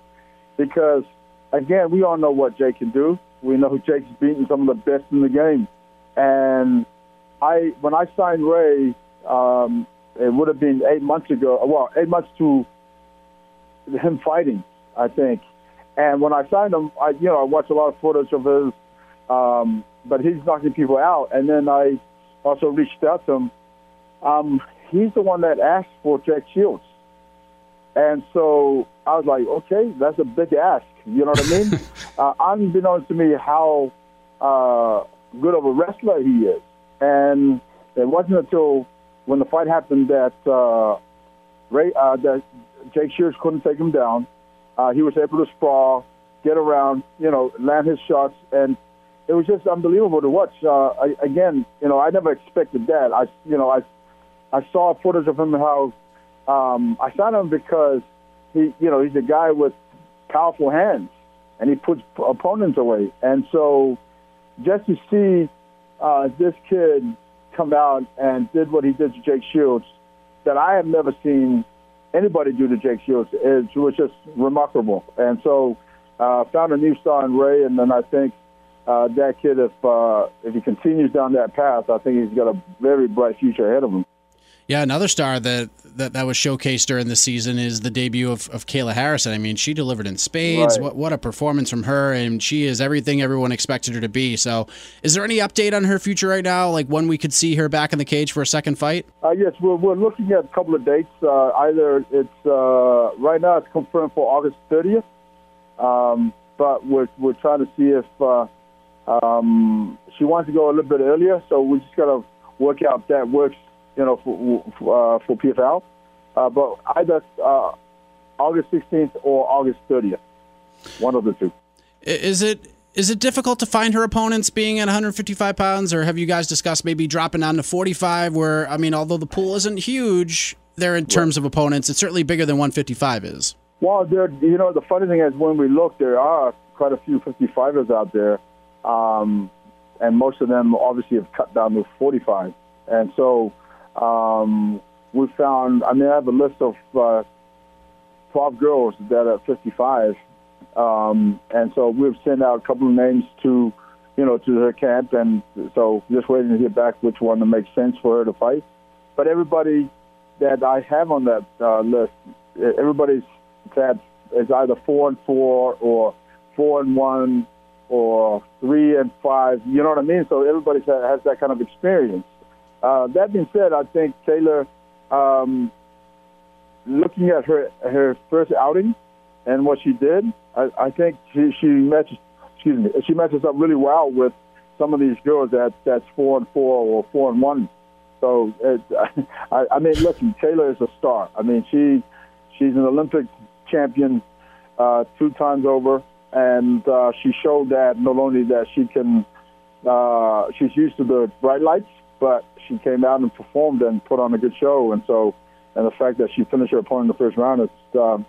because, again, we all know what Jake can do. We know Jake's beaten some of the best in the game, and I when I signed Ray, um, it would have been eight months ago. Well, eight months to him fighting, I think. And when I signed him, I you know I watched a lot of footage of his um, but he's knocking people out. And then I also reached out to him. Um, he's the one that asked for Jack Shields. And so I was like, okay, that's a big ask. You know what I mean? [laughs] uh, unbeknownst to me how uh, good of a wrestler he is. And it wasn't until when the fight happened that uh, Ray, uh, that Jake Shields couldn't take him down. Uh, he was able to sprawl, get around, you know, land his shots, and it was just unbelievable to watch. Uh, I, again, you know, I never expected that. I, you know, I, I saw footage of him how um, I signed him because he, you know, he's a guy with powerful hands, and he puts opponents away. And so, just to see uh, this kid come out and did what he did to Jake Shields, that I have never seen anybody do to Jake Shields, it was just remarkable. And so, uh, found a new star in Ray, and then I think uh, that kid, if uh, if he continues down that path, I think he's got a very bright future ahead of him. Yeah, another star that, that, that was showcased during the season is the debut of, of Kayla Harrison. I mean, she delivered in spades. Right. What what a performance from her, and she is everything everyone expected her to be. So, is there any update on her future right now? Like when we could see her back in the cage for a second fight? Uh, yes, we're, we're looking at a couple of dates. Uh, either it's uh, right now it's confirmed for August 30th, um, but we're we're trying to see if uh, um, she wants to go a little bit earlier. So we just got to work out if that works, you know, for for, uh, for PFL. Uh, but either uh, August 16th or August 30th, one of the two. Is it is it difficult to find her opponents being at 155 pounds, or have you guys discussed maybe dropping down to 45? Where I mean, although the pool isn't huge there in terms of opponents, it's certainly bigger than 155 is. Well, there, you know, the funny thing is when we look, there are quite a few 55ers out there, um, and most of them obviously have cut down to 45. And so um, we found, I mean, I have a list of uh, 12 girls that are 55, um, and so we've sent out a couple of names to, you know, to her camp, and so just waiting to hear back which one that makes sense for her to fight. But everybody that I have on that uh, list, everybody's that is either four and four or four and one or three and five. You know what I mean? So everybody has that kind of experience. Uh, that being said, I think Kayla, um, looking at her her first outing and what she did, I, I think she, she matches. Excuse me, she matches up really well with some of these girls that that's four and four or four and one. So it, [laughs] I, I mean, listen, Kayla is a star. I mean, she she's an Olympic champion uh, two times over, and uh, she showed that not only that she can, uh, she's used to the bright lights, but she came out and performed and put on a good show. And so, and the fact that she finished her opponent in the first round, it's, um,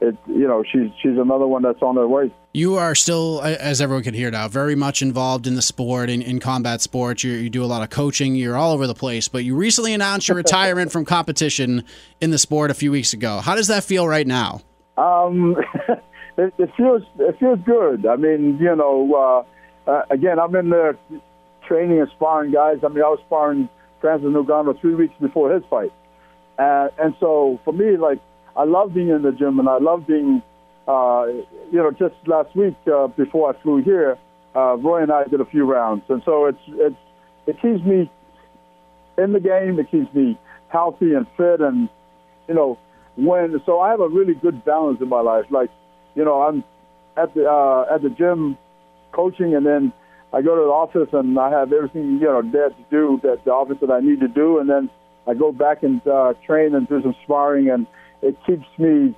it, you know, she's she's another one that's on her way. You are still, as everyone can hear now, very much involved in the sport, in, in combat sports. You, you do a lot of coaching. You're all over the place. But you recently announced your [laughs] retirement from competition in the sport a few weeks ago. How does that feel right now? Um, [laughs] it, it feels it feels good. I mean, you know, uh, uh, again, I'm in there training and sparring guys. I mean, I was sparring Francis Ngannou three weeks before his fight, uh, and so for me, like, I love being in the gym and I love being, uh, you know, just last week uh, before I flew here, uh, Roy and I did a few rounds, and so it's it's it keeps me in the game. It keeps me healthy and fit, and you know, when so I have a really good balance in my life. Like, you know, I'm at the uh, at the gym coaching, and then I go to the office and I have everything you know there to do that the office that I need to do, and then I go back and uh, train and do some sparring, and it keeps me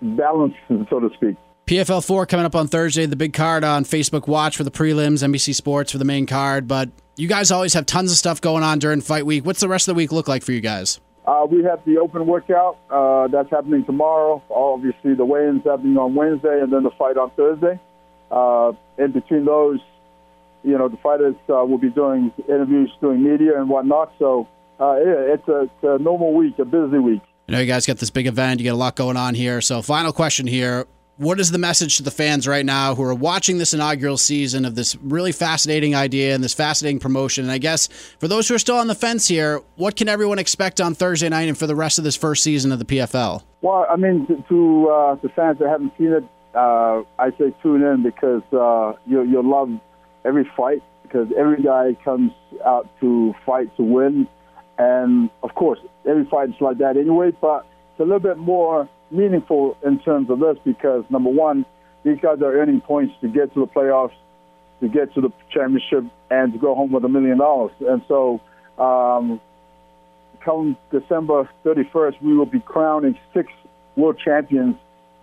balanced, so to speak. PFL 4 coming up on Thursday, the big card on Facebook Watch for the prelims, NBC Sports for the main card. But you guys always have tons of stuff going on during fight week. What's the rest of the week look like for you guys? Uh, we have the open workout uh, that's happening tomorrow. Obviously, the weigh-ins happening on Wednesday, and then the fight on Thursday. Uh, in between those, you know, the fighters uh, will be doing interviews, doing media and whatnot. So uh, yeah, it's a, it's a normal week, a busy week. I know you guys got this big event. You got a lot going on here. So, final question here. What is the message to the fans right now who are watching this inaugural season of this really fascinating idea and this fascinating promotion? And I guess for those who are still on the fence here, what can everyone expect on Thursday night and for the rest of this first season of the PFL? Well, I mean, to, to uh, the fans that haven't seen it, uh, I say tune in because uh, you, you'll love every fight because every guy comes out to fight to win, and of course, every fight is like that anyway. But it's a little bit more meaningful in terms of this because number one, these guys are earning points to get to the playoffs, to get to the championship, and to go home with a million dollars. And so, um, come December 31st, we will be crowning six world champions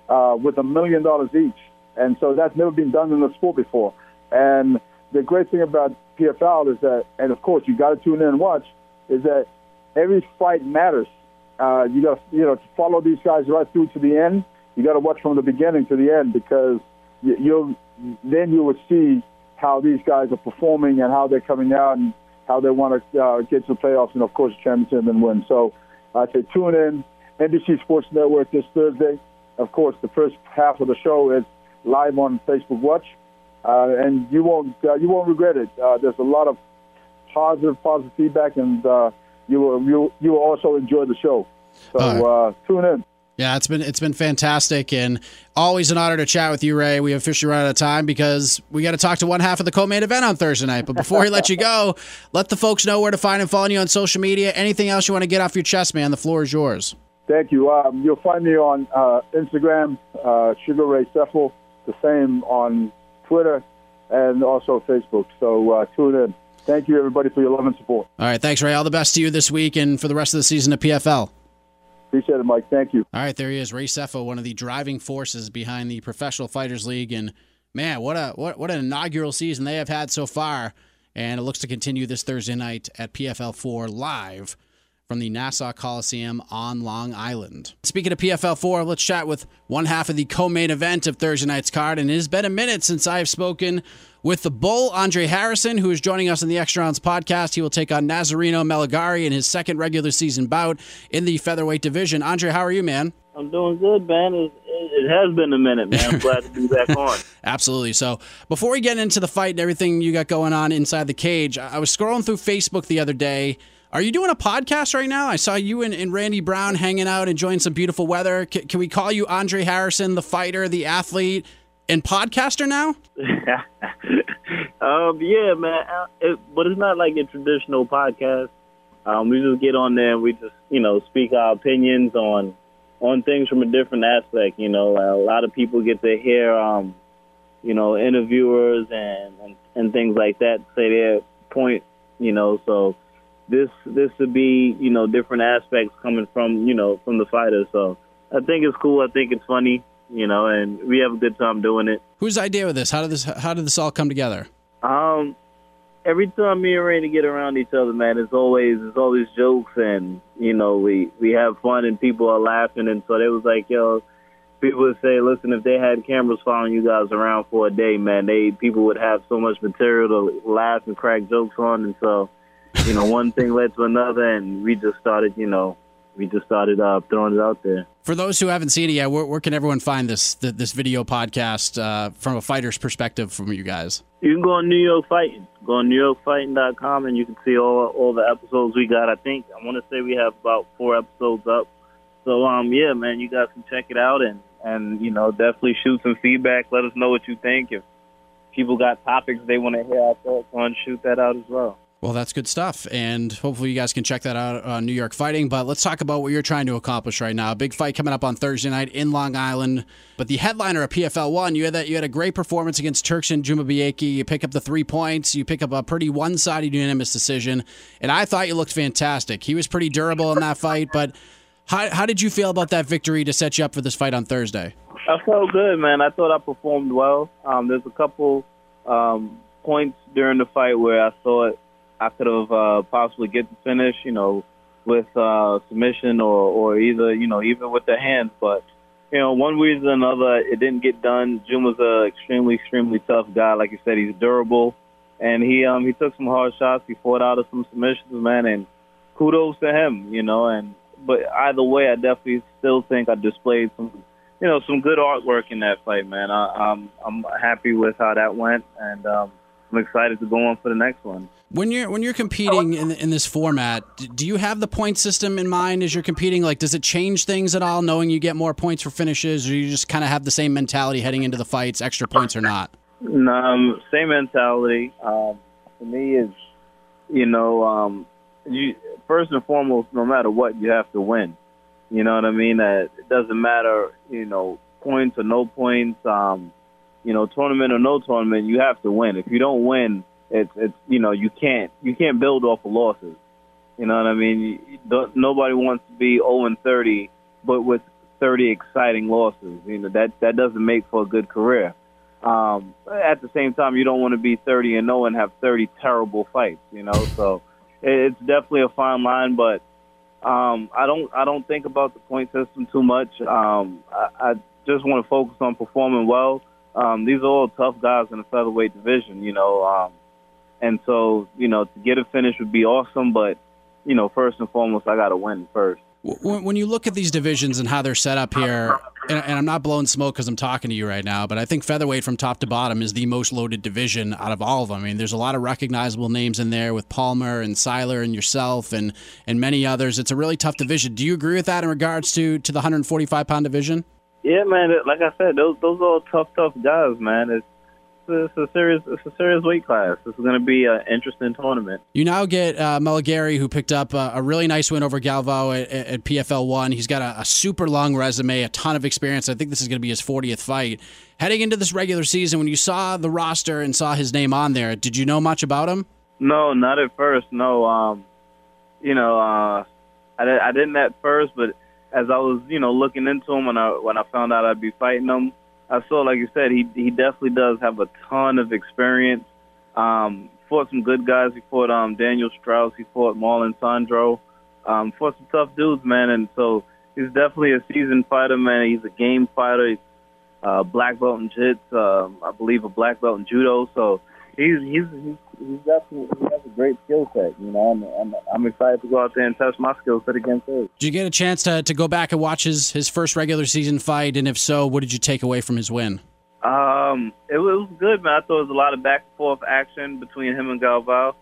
uh, with a million dollars each. And so that's never been done in the sport before. And the great thing about PFL is that, and of course you got to tune in and watch, is that every fight matters. Uh, you got you know to follow these guys right through to the end. You got to watch from the beginning to the end because you, you'll then you will see how these guys are performing and how they're coming out and how they want to uh, get to the playoffs and of course the championship and win. So I say tune in NBC Sports Network this Thursday. Of course, the first half of the show is live on Facebook Watch, uh, and you won't uh, you won't regret it. Uh, there's a lot of positive positive feedback, and uh, you will you you will also enjoy the show. So uh, tune in. Yeah, it's been it's been fantastic and always an honor to chat with you, Ray. We officially run out of time because we got to talk to one half of the co-main event on Thursday night. But before we let you go, [laughs] let the folks know where to find and follow you on social media. Anything else you want to get off your chest, man? The floor is yours. Thank you. Um, you'll find me on uh, Instagram, uh, Sugar Ray Sefo, the same on Twitter, and also Facebook. So uh, tune in. Thank you, everybody, for your love and support. All right, thanks, Ray. All the best to you this week and for the rest of the season of PFL. Appreciate it, Mike. Thank you. All right, there he is, Ray Sefo, one of the driving forces behind the Professional Fighters League, and man, what a what what an inaugural season they have had so far, and it looks to continue this Thursday night at PFL four live from the Nassau Coliseum on Long Island. Speaking of PFL four, let's chat with one half of the co-main event of Thursday night's card, and it has been a minute since I have spoken with the Bull, Andre Harrison, who is joining us in the Extra Rounds podcast. He will take on Nazareno Malegarie in his second regular season bout in the featherweight division. Andre, how are you, man? I'm doing good, man. It, it has been a minute, man. I'm [laughs] glad to be back on. Absolutely. So, before we get into the fight and everything you got going on inside the cage, I was scrolling through Facebook the other day. Are you doing a podcast right now? I saw you and, and Randy Brown hanging out, enjoying some beautiful weather. C- can we call you Andre Harrison, the fighter, the athlete, and podcaster now? [laughs] um, yeah, man. It, but it's not like a traditional podcast. Um, we just get on there and we just, you know, speak our opinions on on things from a different aspect. You know, a lot of people get to hear, um, you know, interviewers and, and and things like that say their point. You know, so this this would be, you know, different aspects coming from, you know, from the fighters. So I think it's cool. I think it's funny you know, and we have a good time doing it. Whose idea was this? How did this How did this all come together? Um, every time me and Randy get around each other, man, it's always it's always jokes, and you know, we we have fun, and people are laughing, and so they was like, yo. People would say, "Listen, if they had cameras following you guys around for a day, man, they people would have so much material to laugh and crack jokes on." And so, you know, one thing led to another, and we just started, you know, we just started uh, throwing it out there. For those who haven't seen it yet, where, where can everyone find this this video podcast uh, from a fighter's perspective from you guys? You can go on New York Fighting. Go on NewYorkFighting.com and you can see all all the episodes we got. I think I want to say we have about four episodes up. So um yeah, man, you guys can check it out and and you know definitely shoot some feedback. Let us know what you think. If people got topics they want to hear our thoughts on, shoot that out as well. Well, that's good stuff. And hopefully, you guys can check that out on New York Fighting. But let's talk about what you're trying to accomplish right now. Big fight coming up on Thursday night in Long Island. But the headliner of PFL 1, you had that you had a great performance against Tuerxun Jumabieke. You pick up the three points, you pick up a pretty one sided unanimous decision. And I thought you looked fantastic. He was pretty durable in that fight. But how, how did you feel about that victory to set you up for this fight on Thursday? I felt good, man. I thought I performed well. Um, there's a couple um, points during the fight where I thought I could have uh, possibly get the finish, you know, with uh, submission or, or either, you know, even with the hands. But, you know, one reason or another, it didn't get done. Jim was a extremely, extremely tough guy. Like you said, he's durable. And he um he took some hard shots. He fought out of some submissions, man, and kudos to him, you know. And but either way, I definitely still think I displayed some, you know, some good artwork in that fight, man. I, I'm I'm happy with how that went, and um, I'm excited to go on for the next one. When you're when you're competing in in this format, do you have the point system in mind as you're competing? Like, does it change things at all, knowing you get more points for finishes, or you just kind of have the same mentality heading into the fights, extra points or not? Um, same mentality. Um, for me, is you know, um, you first and foremost, no matter what, you have to win. You know what I mean? It doesn't matter, you know, points or no points. Um, you know, tournament or no tournament, you have to win. If you don't win, it's it's you know you can't you can't build off of losses. You know what I mean? Nobody wants to be 0 and 30, but with 30 exciting losses. You know that that doesn't make for a good career. Um, at the same time, you don't want to be 30 and 0 and have 30 terrible fights. You know, so it's definitely a fine line, but um, I don't I don't think about the point system too much. Um, I, I just want to focus on performing well. Um, these are all tough guys in the featherweight division, you know, um, and so you know to get a finish would be awesome, but you know first and foremost I got to win first. When you look at these divisions and how they're set up here, and, I'm not blowing smoke because I'm talking to you right now, but I think featherweight from top to bottom is the most loaded division out of all of them. I mean, there's a lot of recognizable names in there with Palmer and Siler and yourself and and many others. It's a really tough division. Do you agree with that in regards to to the 145 pound division? Yeah, man. Like I said, those those are all tough, tough guys, man. It's it's a serious it's a serious weight class. This is going to be an interesting tournament. You now get uh, Malegarie, who picked up a, a, really nice win over Galvao at, at PFL one. He's got a, a, super long resume, a ton of experience. I think this is going to be his 40th fight. Heading into this regular season, when you saw the roster and saw his name on there, did you know much about him? No, not at first. No, um, you know, uh, I, I didn't at first, but as I was, you know, looking into him when I when I found out I'd be fighting him I saw, like you said, he he definitely does have a ton of experience. Um, fought some good guys. He fought um, Daniel Strauss. He fought Marlon Sandro. Um, fought some tough dudes, man. And so he's definitely a seasoned fighter, man. He's a game fighter. He's uh, black belt in jits. Um, I believe a black belt in judo. So he's he's he's, he's definitely a great skill set. You know, I'm, I'm I'm excited to go out there and test my skill set against his. Did you get a chance to to go back and watch his his first regular season fight? And if so, what did you take away from his win? Um, it was good, man. I thought there was a lot of back and forth action between him and Galvao.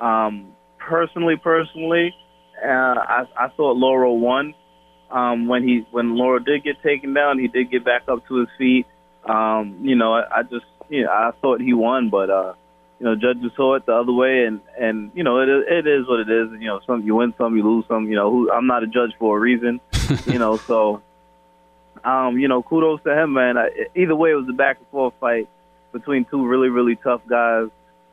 Um, personally, personally, uh, I I thought Lauro won. Um, when he when Lauro did get taken down, he did get back up to his feet. Um, you know, I, I just you know, I thought he won, but uh, you know, judges saw it the other way, and and you know, it it is what it is. You know, some you win some, you lose some. You know, who, I'm not a judge for a reason. [laughs] you know, so um, you know, kudos to him, man. I, either way, it was a back and forth fight between two really really tough guys,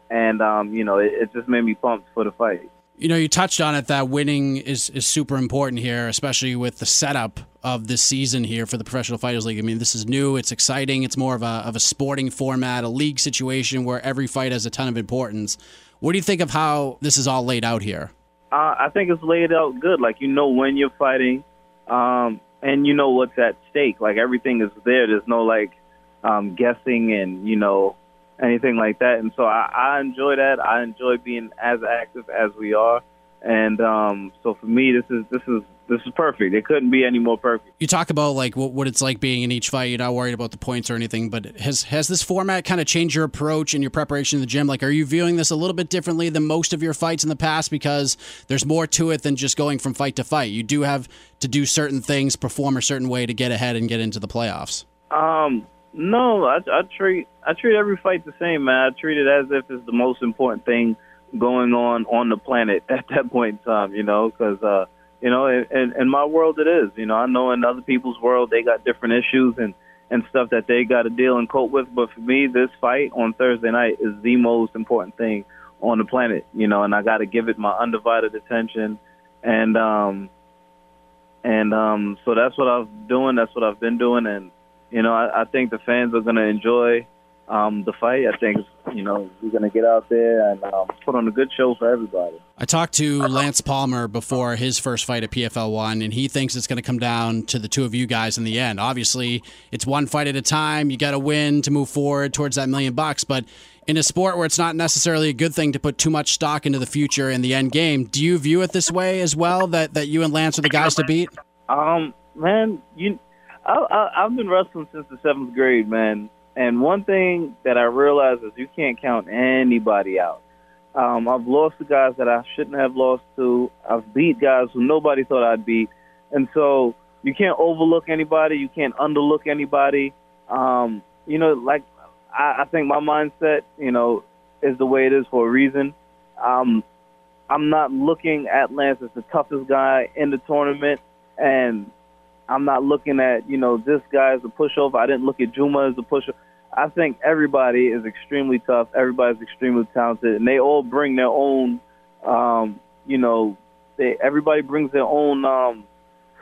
and um, you know, it, it just made me pumped for the fight. You know, you touched on it that winning is, is super important here, especially with the setup of this season here for the Professional Fighters League. I mean, this is new, it's exciting, it's more of a, of a sporting format, a league situation where every fight has a ton of importance. What do you think of how this is all laid out here? Uh, I think it's laid out good. Like, you know when you're fighting, um, and you know what's at stake. Like, everything is there. There's no, like, um, guessing and, you know, anything like that. And so I, I enjoy that. I enjoy being as active as we are. And um, so for me, this is this is this is perfect. It couldn't be any more perfect. You talk about like what, what it's like being in each fight. You're not worried about the points or anything. But has has this format kind of changed your approach and your preparation in the gym? Like, are you viewing this a little bit differently than most of your fights in the past because there's more to it than just going from fight to fight? You do have to do certain things, perform a certain way to get ahead and get into the playoffs. Um, no, I, I treat I treat every fight the same, man. I treat it as if it's the most important thing going on on the planet [laughs] at that point in time. You know, because uh, you know, in, in my world it is. You know, I know in other people's world they got different issues and and stuff that they got to deal and cope with. But for me, this fight on Thursday night is the most important thing on the planet. You know, and I got to give it my undivided attention. And um, and um, so that's what I've doing. That's what I've been doing, and you know, I, I think the fans are going to enjoy um, the fight. I think you know we're going to get out there and um, put on a good show for everybody. I talked to Lance Palmer before his first fight at PFL one, and he thinks it's going to come down to the two of you guys in the end. Obviously, it's one fight at a time. You got to win to move forward towards that million bucks, but. In a sport where it's not necessarily a good thing to put too much stock into the future and the end game, do you view it this way as well? That that you and Lance are the guys to beat? Um, man, you I, I've been wrestling since the seventh grade, man. And one thing that I realize is you can't count anybody out. Um, I've lost to guys that I shouldn't have lost to. I've beat guys who nobody thought I'd beat. And so you can't overlook anybody. You can't underlook anybody. Um, you know, like I, I think my mindset, you know, is the way it is for a reason. Um, I'm not looking at Lance as the toughest guy in the tournament, and I'm not looking at you know this guy as a pushover. I didn't look at Juma as a pushover. I think everybody is extremely tough. Everybody's extremely talented, and they all bring their own, um, you know, they everybody brings their own um,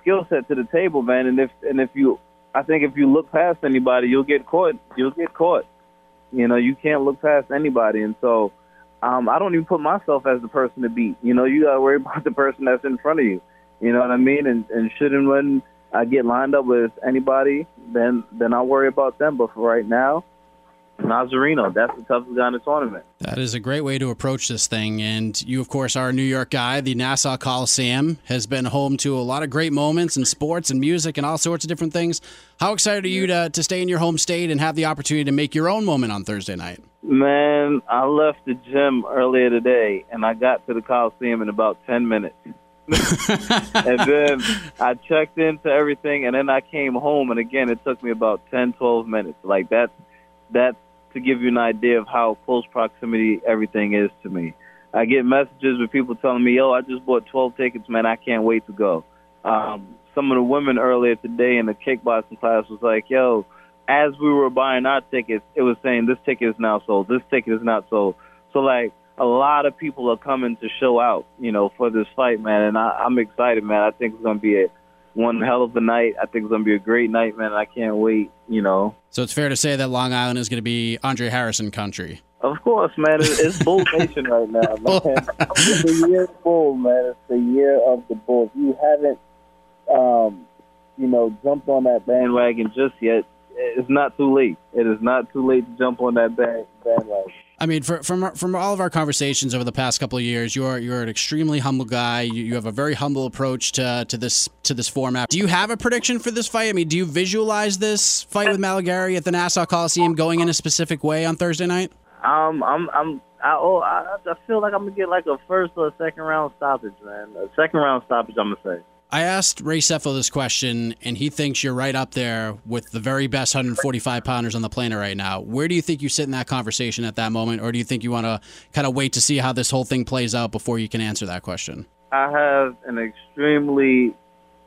skill set to the table, man. And if and if you, I think if you look past anybody, you'll get caught. You'll get caught. You know, you can't look past anybody, and so um, I don't even put myself as the person to beat. You know, you got to worry [laughs] about the person that's in front of you. You know what I mean? And and shouldn't when I get lined up with anybody, then then I'll worry about them. But for right now, Nazareno, that's the toughest guy in the tournament. That is a great way to approach this thing. And you, of course, are a New York guy. The Nassau Coliseum has been home to a lot of great moments in sports and music and all sorts of different things. How excited are you to, to stay in your home state and have the opportunity to make your own moment on Thursday night? Man, I left the gym earlier today, and I got to the Coliseum in about 10 minutes. And then I checked into everything, and then I came home, and again, it took me about 10, 12 minutes. Like, that's, that's to give you an idea of how close proximity everything is to me. I get messages with people telling me, "Yo, I just bought 12 tickets, man. I can't wait to go." Um, some of the women earlier today in the kickboxing class was like, "Yo, as we were buying our tickets, it was saying this ticket is now sold. This ticket is not sold." So like a lot of people are coming to show out, you know, for this fight, man, and I, I'm excited, man. I think it's gonna be a one hell of a night. I think it's going to be a great night, man. I can't wait, you know. So it's fair to say that Long Island is going to be Andre Harrison country. Of course, man. It's Bull [laughs] Nation right now, man. it's the year of Bull, man. It's the year of the Bull. If you haven't, um, you know, jumped on that bandwagon just yet, it's not too late. It is not too late to jump on that bandwagon. I mean, for, from from all of our conversations over the past couple of years, you're you're an extremely humble guy. You, you, have a very humble approach to to this to this format. Do you have a prediction for this fight? I mean, do you visualize this fight with Malegarie at the Nassau Coliseum going in a specific way on Thursday night? Um, I'm I'm I oh I, I feel like I'm gonna get like a first or a second round stoppage, man. A second round stoppage, I'm gonna say. I asked Ray Sefo this question, and he thinks you're right up there with the very best 145 pounders on the planet right now. Where do you think you sit in that conversation at that moment, or do you think you want to kind of wait to see how this whole thing plays out before you can answer that question? I have an extremely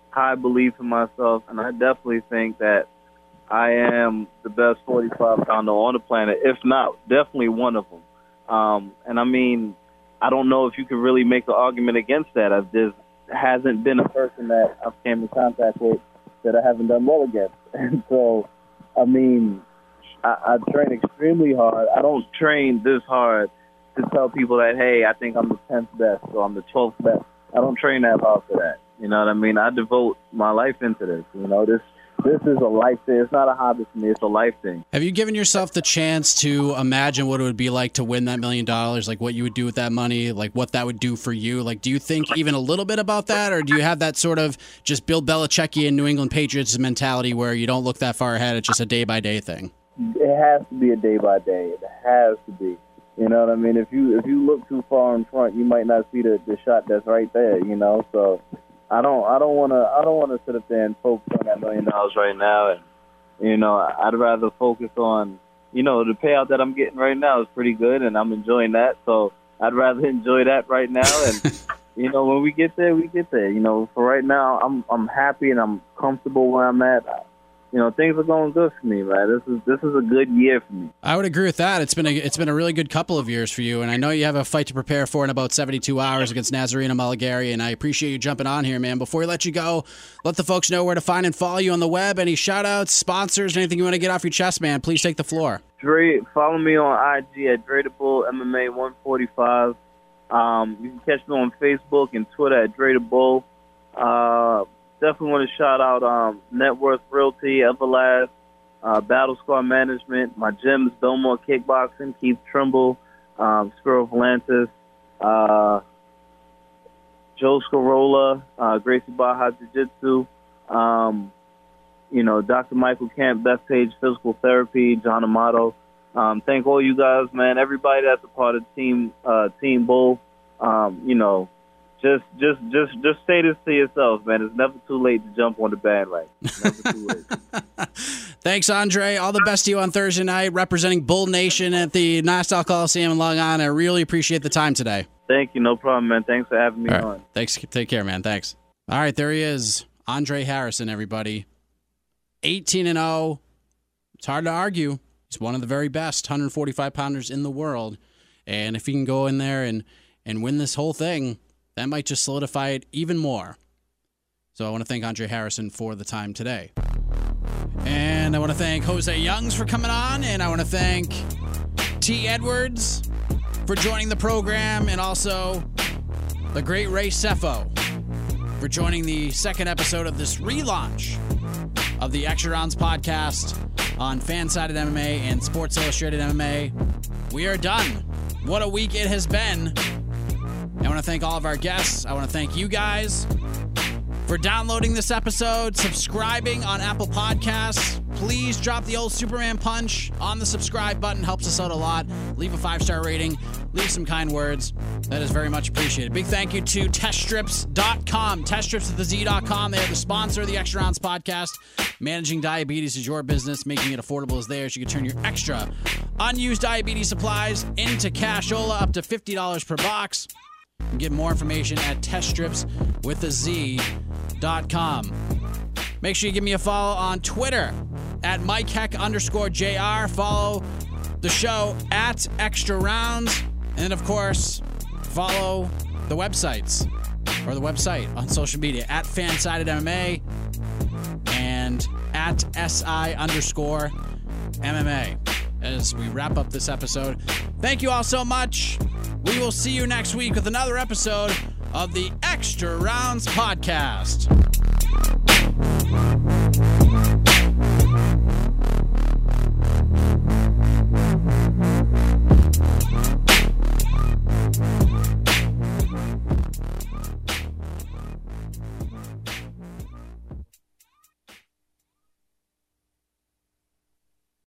high belief in myself, and I definitely think that I am the best 45 pounder on the planet, if not definitely one of them. Um, and I mean, I don't know if you can really make the argument against that. Just hasn't been a person that I've came in contact with that I haven't done well against. [laughs] And so, I mean, I, I train extremely hard. I don't train this hard to tell people that, hey, I think I'm the 10th best or I'm the 12th best. I don't train that hard for that. You know what I mean? I devote my life into this. You know, this this is a life thing. It's not a hobby for me. It's a life thing. Have you given yourself the chance to imagine what it would be like to win that million dollars? Like what you would do with that money? Like what that would do for you? Like, do you think even a little bit about that, or do you have that sort of just Bill Belichickian New England Patriots mentality where you don't look that far ahead? It's just a day by day thing. It has to be a day by day. It has to be. You know what I mean? If you if you look too far in front, you might not see the the shot that's right there. You know, so I don't I don't want to I don't want to sit up there and focus on that million dollars right now, and you know I'd rather focus on you know the payout that I'm getting right now is pretty good, and I'm enjoying that. So I'd rather [laughs] enjoy that right now, and [laughs] you know when we get there, we get there. You know, for right now, I'm I'm happy and I'm comfortable where I'm at you know things are going good for me, man. This is this is a good year for me. I would agree with that. It's been a it's been a really good couple of years for you, and I know you have a fight to prepare for in about 72 hours against Nazareno Malegarie, and I appreciate you jumping on here, man. Before we let you go, let the folks know where to find and follow you on the web. Any shout outs, sponsors, anything you want to get off your chest, man? Please take the floor. Dre, follow me on IG at Dreadable MMA 145. Um, you can catch me on Facebook and Twitter at Dreadable. Uh, definitely want to shout out um, Net Worth Realty, Everlast, uh, Battle Scar Management, my gyms, Bellmore Kickboxing, Keith Trimble, um, Spiro Volantis, uh, Joe Scarola, uh, Gracie Barra Jiu-Jitsu, um, you know, Dr. Michael Camp, Best Bethpage Physical Therapy, John Amato. Um, thank all you guys, man. Everybody that's a part of Team uh, Team Bull. Um, you know, just just just just say this to yourself, man. It's never too late to jump on the bandwagon. Never too late. [laughs] Thanks, Andre. All the best to you on Thursday night, representing Bull Nation at the Nassau Coliseum in Long Island. I really appreciate the time today. Thank you. No problem, man. Thanks for having me right. on. Thanks. Take care, man. Thanks. All right, there he is, Andre Harrison. Everybody, eighteen and zero. It's hard to argue. He's one of the very best 145 pounders in the world, and if he can go in there and and win this whole thing, that might just solidify it even more. So I want to thank Andre Harrison for the time today. And I want to thank Jose Youngs for coming on, and I want to thank Te Edwards for joining the program, and also the great Ray Sefo for joining the second episode of this relaunch of the Extra Rounds podcast on Fansided MMA and Sports Illustrated MMA. We are done. What a week it has been. I want to thank all of our guests. I want to thank you guys for downloading this episode, subscribing on Apple Podcasts. Please drop the old Superman punch on the subscribe button. Helps us out a lot. Leave a five star rating. Leave some kind words. That is very much appreciated. Big thank you to teststripz.com. Z.com. They are the sponsor of the Extra Rounds podcast. Managing diabetes is your business. Making it affordable is theirs. You can turn your extra unused diabetes supplies into cashola up to $50 per box. Get more information at teststripswithaz.com. Make sure you give me a follow on Twitter at Mike Heck underscore JR. Follow the show at Extra Rounds. And of course, follow the websites or the website on social media at Fansided MMA and at SI underscore MMA as we wrap up this episode. Thank you all so much. We will see you next week with another episode of the Extra Rounds Podcast.